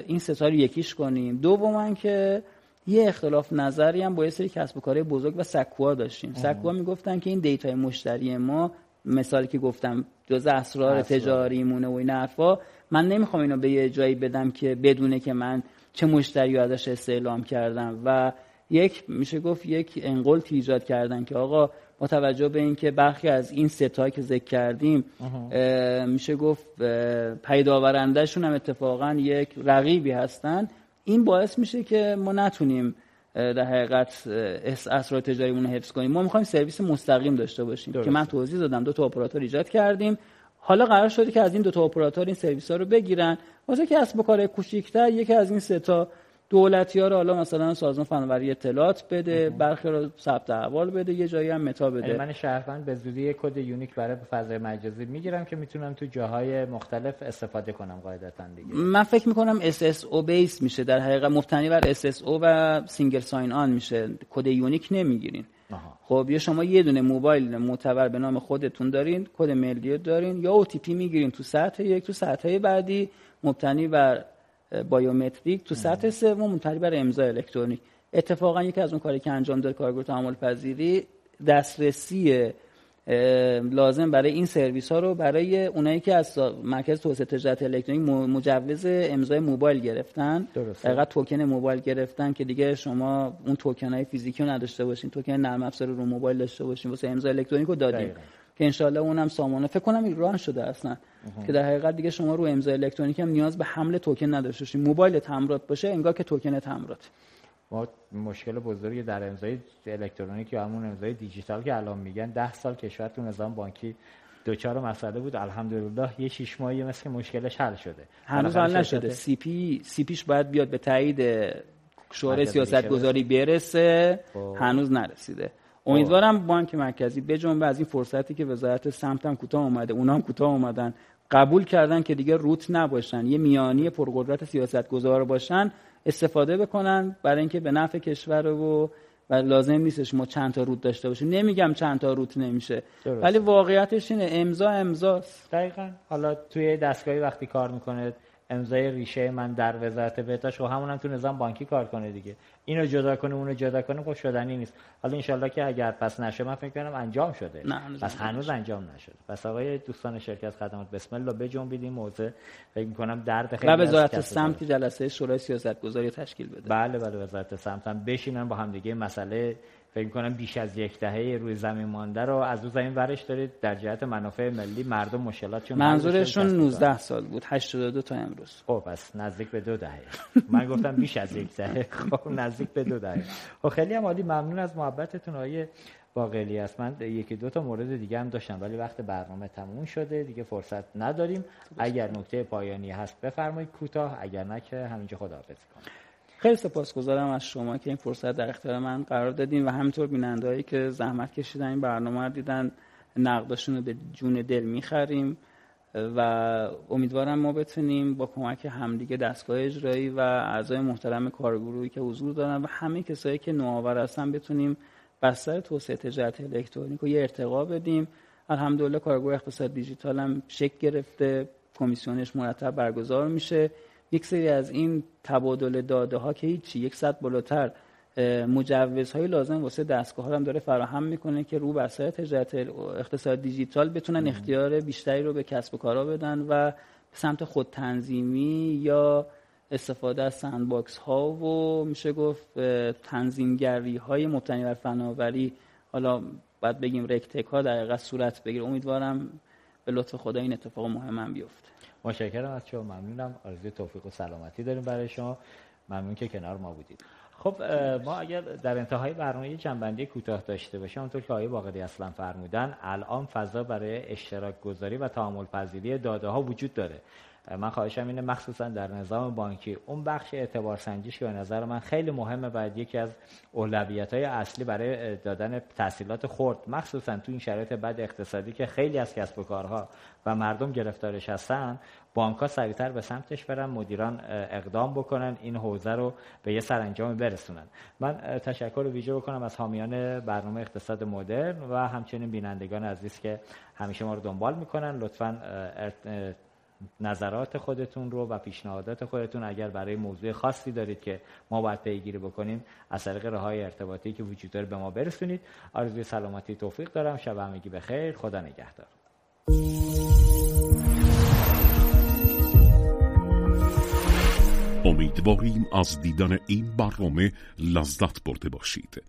این ستاره یکیش کنیم. دوما که یه اختلاف نظری هم با یه سری کسب و کارهای بزرگ و سکوها داشتیم. سکوها می‌گفتن که این دیتای مشتری ما مثالی که گفتم جز اسرار تجاری مونه و این حرفا من نمی‌خوام اینو به یه جایی بدم که بدونه که من چه مشتری ازش استعلام کردم. و یک میشه گفت یک انقل ایجاد کردن که آقا با توجه به اینکه برخی از این ستا که ذکر کردیم میشه گفت پیداورندهشون هم اتفاقا یک رقیبی هستن. این باعث میشه که ما نتونیم در حقیقت اسرار تجاریمون رو حفظ کنیم. ما می‌خوایم سرویس مستقیم داشته باشیم که من توضیح دادم. دو تا اپراتور ایجاد کردیم. حالا قرار شده که از این دو تا اپراتور این سرویس ها رو بگیرن. واسه کسب و کار کوچیک‌تر یکی از این سه تا دولتی ها رو حالا مثلا سازمان فناوری اطلاعات بده برخی رو ثبت احوال بده یه جایی هم متا بده. من شهروند به زودی کد unique برای فضای مجازی می‌گیرم که می‌تونم تو جاهای مختلف استفاده کنم قاعدتا دیگه. من فکر می‌کنم SSO base میشه در حقیقت مبتنی بر SSO و single sign-on میشه. کد unique نمی‌گیرین. خب یا شما یه دونه موبایل معتبر به نام خودتون دارین کد ملی دارین یا OTP می‌گیرین تو سطح یک تو سطح بعدی مبتنی بر biometric تو سطح سوم مبتنی بر امضای الکترونیک. اتفاقا یکی از اون کاری که انجام داد کارگروه تعامل پذیری دسترسی لازم برای این سرویس ها رو برای اونایی که از مرکز توسعه تجارت الکترونیک مجوز امضای موبایل گرفتن. دقیقا توکن موبایل گرفتن که دیگه شما اون توکن های فیزیکی رو نداشته باشین توکن نرم افزار رو موبایل داشته باشین واسه امضای الکترونیک رو دادیم که انشالله اونم سامانه فکر کنم ایران شده اصلا. که در حقیقت دیگه شما رو امضای الکترونیک هم نیاز به حمل توکن نداشته باشین موبایل همراه باشه انگار که توکن همراه ما مشکل بزرگی در امضای الکترونیک یا همون امضای دیجیتال که الان میگن ده سال کشورتون نظام بانکی دوچار مسئله بود. الحمدلله یه شش ماهی مثل مشکلش حل شده. هنوز حل نشده. سی پی سی پیش باید بیاد به تایید شورای سیاست گذاری برسه خب. هنوز نرسیده. امیدوارم بانک مرکزی بجنبه از این فرصتی که وزارت سمت هم کوتاه اومده اونا هم کوتاه اومدن قبول کردن که دیگه روت نباشن یه میانی پرقدرت سیاست گذار باشن استفاده بکنن برای اینکه به نفع کشور و و لازم نیستش ما چند تا روت داشته باشیم. نمیگم چند تا روت نمیشه ولی واقعیتش اینه امضا امضاست. دقیقا. حالا توی دستگاهی وقتی کار می‌کنه امضای ریشه من در وزارت بهداشت و همون هم تو نظام بانکی کار کنه دیگه. اینو جدا کنه اونو جدا کنه خب شدنی نیست. حالا انشالله که اگر پس نشه من فکر کنم انجام شده. نه پس هنوز انجام نشده. پس آقای دوستان شرکت خدمات بسم الله بجنبیدیم موضوع فکر می‌کنم درد خیلی و وزارت سمت جلسه شورای سیاست گذاری تشکیل بده. بله بله وزارت سمت هم بشینن با هم دیگه مسئله فکر کنم بیش از یک دهه روی زمین مانده رو از اون زمین ورش دارید در جهت منافع ملی مردم مشکلاتشون منظورشون 19 سال بود 82 تا امروز. خب پس نزدیک به دو دهه. من گفتم بیش از یک دهه. خب نزدیک به دو دهه. خب خیلی هم عالی. ممنون از محبتتون آیه باقلی. است من یکی دو تا مورد دیگه هم داشتم ولی وقت برنامه تموم شده. دیگه فرصت نداریم. اگر نکته پایانی هست بفرمایید کوتاه. اگر نه که همینجا خداحافظی کنم. خیلی سپاسگزارم از شما که این فرصت در اختیار من قرار دادین و همینطور بینندهایی که زحمت کشیدن این برنامه رو دیدن نقداشون رو به جون دل می‌خریم و امیدوارم ما بتونیم با کمک همدیگه دستگاه اجرایی و اعضای محترم کارگروهی که حضور دارن و همه کسایی که نوآور هستن بتونیم بستر توسعه تجارت الکترونیک رو یه ارتقا بدیم. الحمدلله کارگروه اقتصاد دیجیتال هم شکل گرفته کمیسیونش مرتب برگزار میشه. یک سری از این تبادل داده ها که هیچی یک سطح بالاتر مجوزهای لازم واسه دستگاه ها هم داره فراهم می‌کنه که رو بر تجارت اقتصاد دیجیتال بتونن اختیار بیشتری رو به کسب و کارا بدن و به سمت خود تنظیمی یا استفاده از sandbox ها و میشه گفت تنظیمگری های مبتنی بر فناوری. حالا باید بگیم رکتک ها در صورت بگیر امیدوارم به لطف خدا این اتفاق مهم هم بیفته. متشکرم از شما ممنونم. آرزوی توفیق و سلامتی داریم برای شما. ممنون که کنار ما بودید. خب ما اگر در انتهای برنامه جنبندی کوتاه داشته باشیم اونطور که آقای باقری اصلا فرمودن الان فضا برای اشتراک گذاری و تعامل پذیری داده ها وجود داره. من خواهشم اینه مخصوصا در نظام بانکی اون بخش اعتبار سنجیش که به نظر من خیلی مهمه و یکی از اولویت های اصلی برای دادن تحصیلات خرد مخصوصا تو این شرایط بد اقتصادی که خیلی از کسب و کارها و مردم گرفتارش هستن بانک ها سریعتر به سمتش برن مدیران اقدام بکنن این حوزه رو به یه سرانجام برسونن. من تشکر ویژه بکنم از حامیان برنامه اقتصاد مدرن و همچنین بینندگان عزیز که همیشه ما رو دنبال می‌کنن. لطفا نظرات خودتون رو و پیشنهادات خودتون اگر برای موضوع خاصی دارید که ما باید پیگیری بکنیم از طریق راه ارتباطی که وجود داره به ما برسونید. آرزوی سلامتی توفیق دارم. شب همگی بخیر. خدا نگهدار. امیدواریم از دیدن این برنامه لذت برده باشید.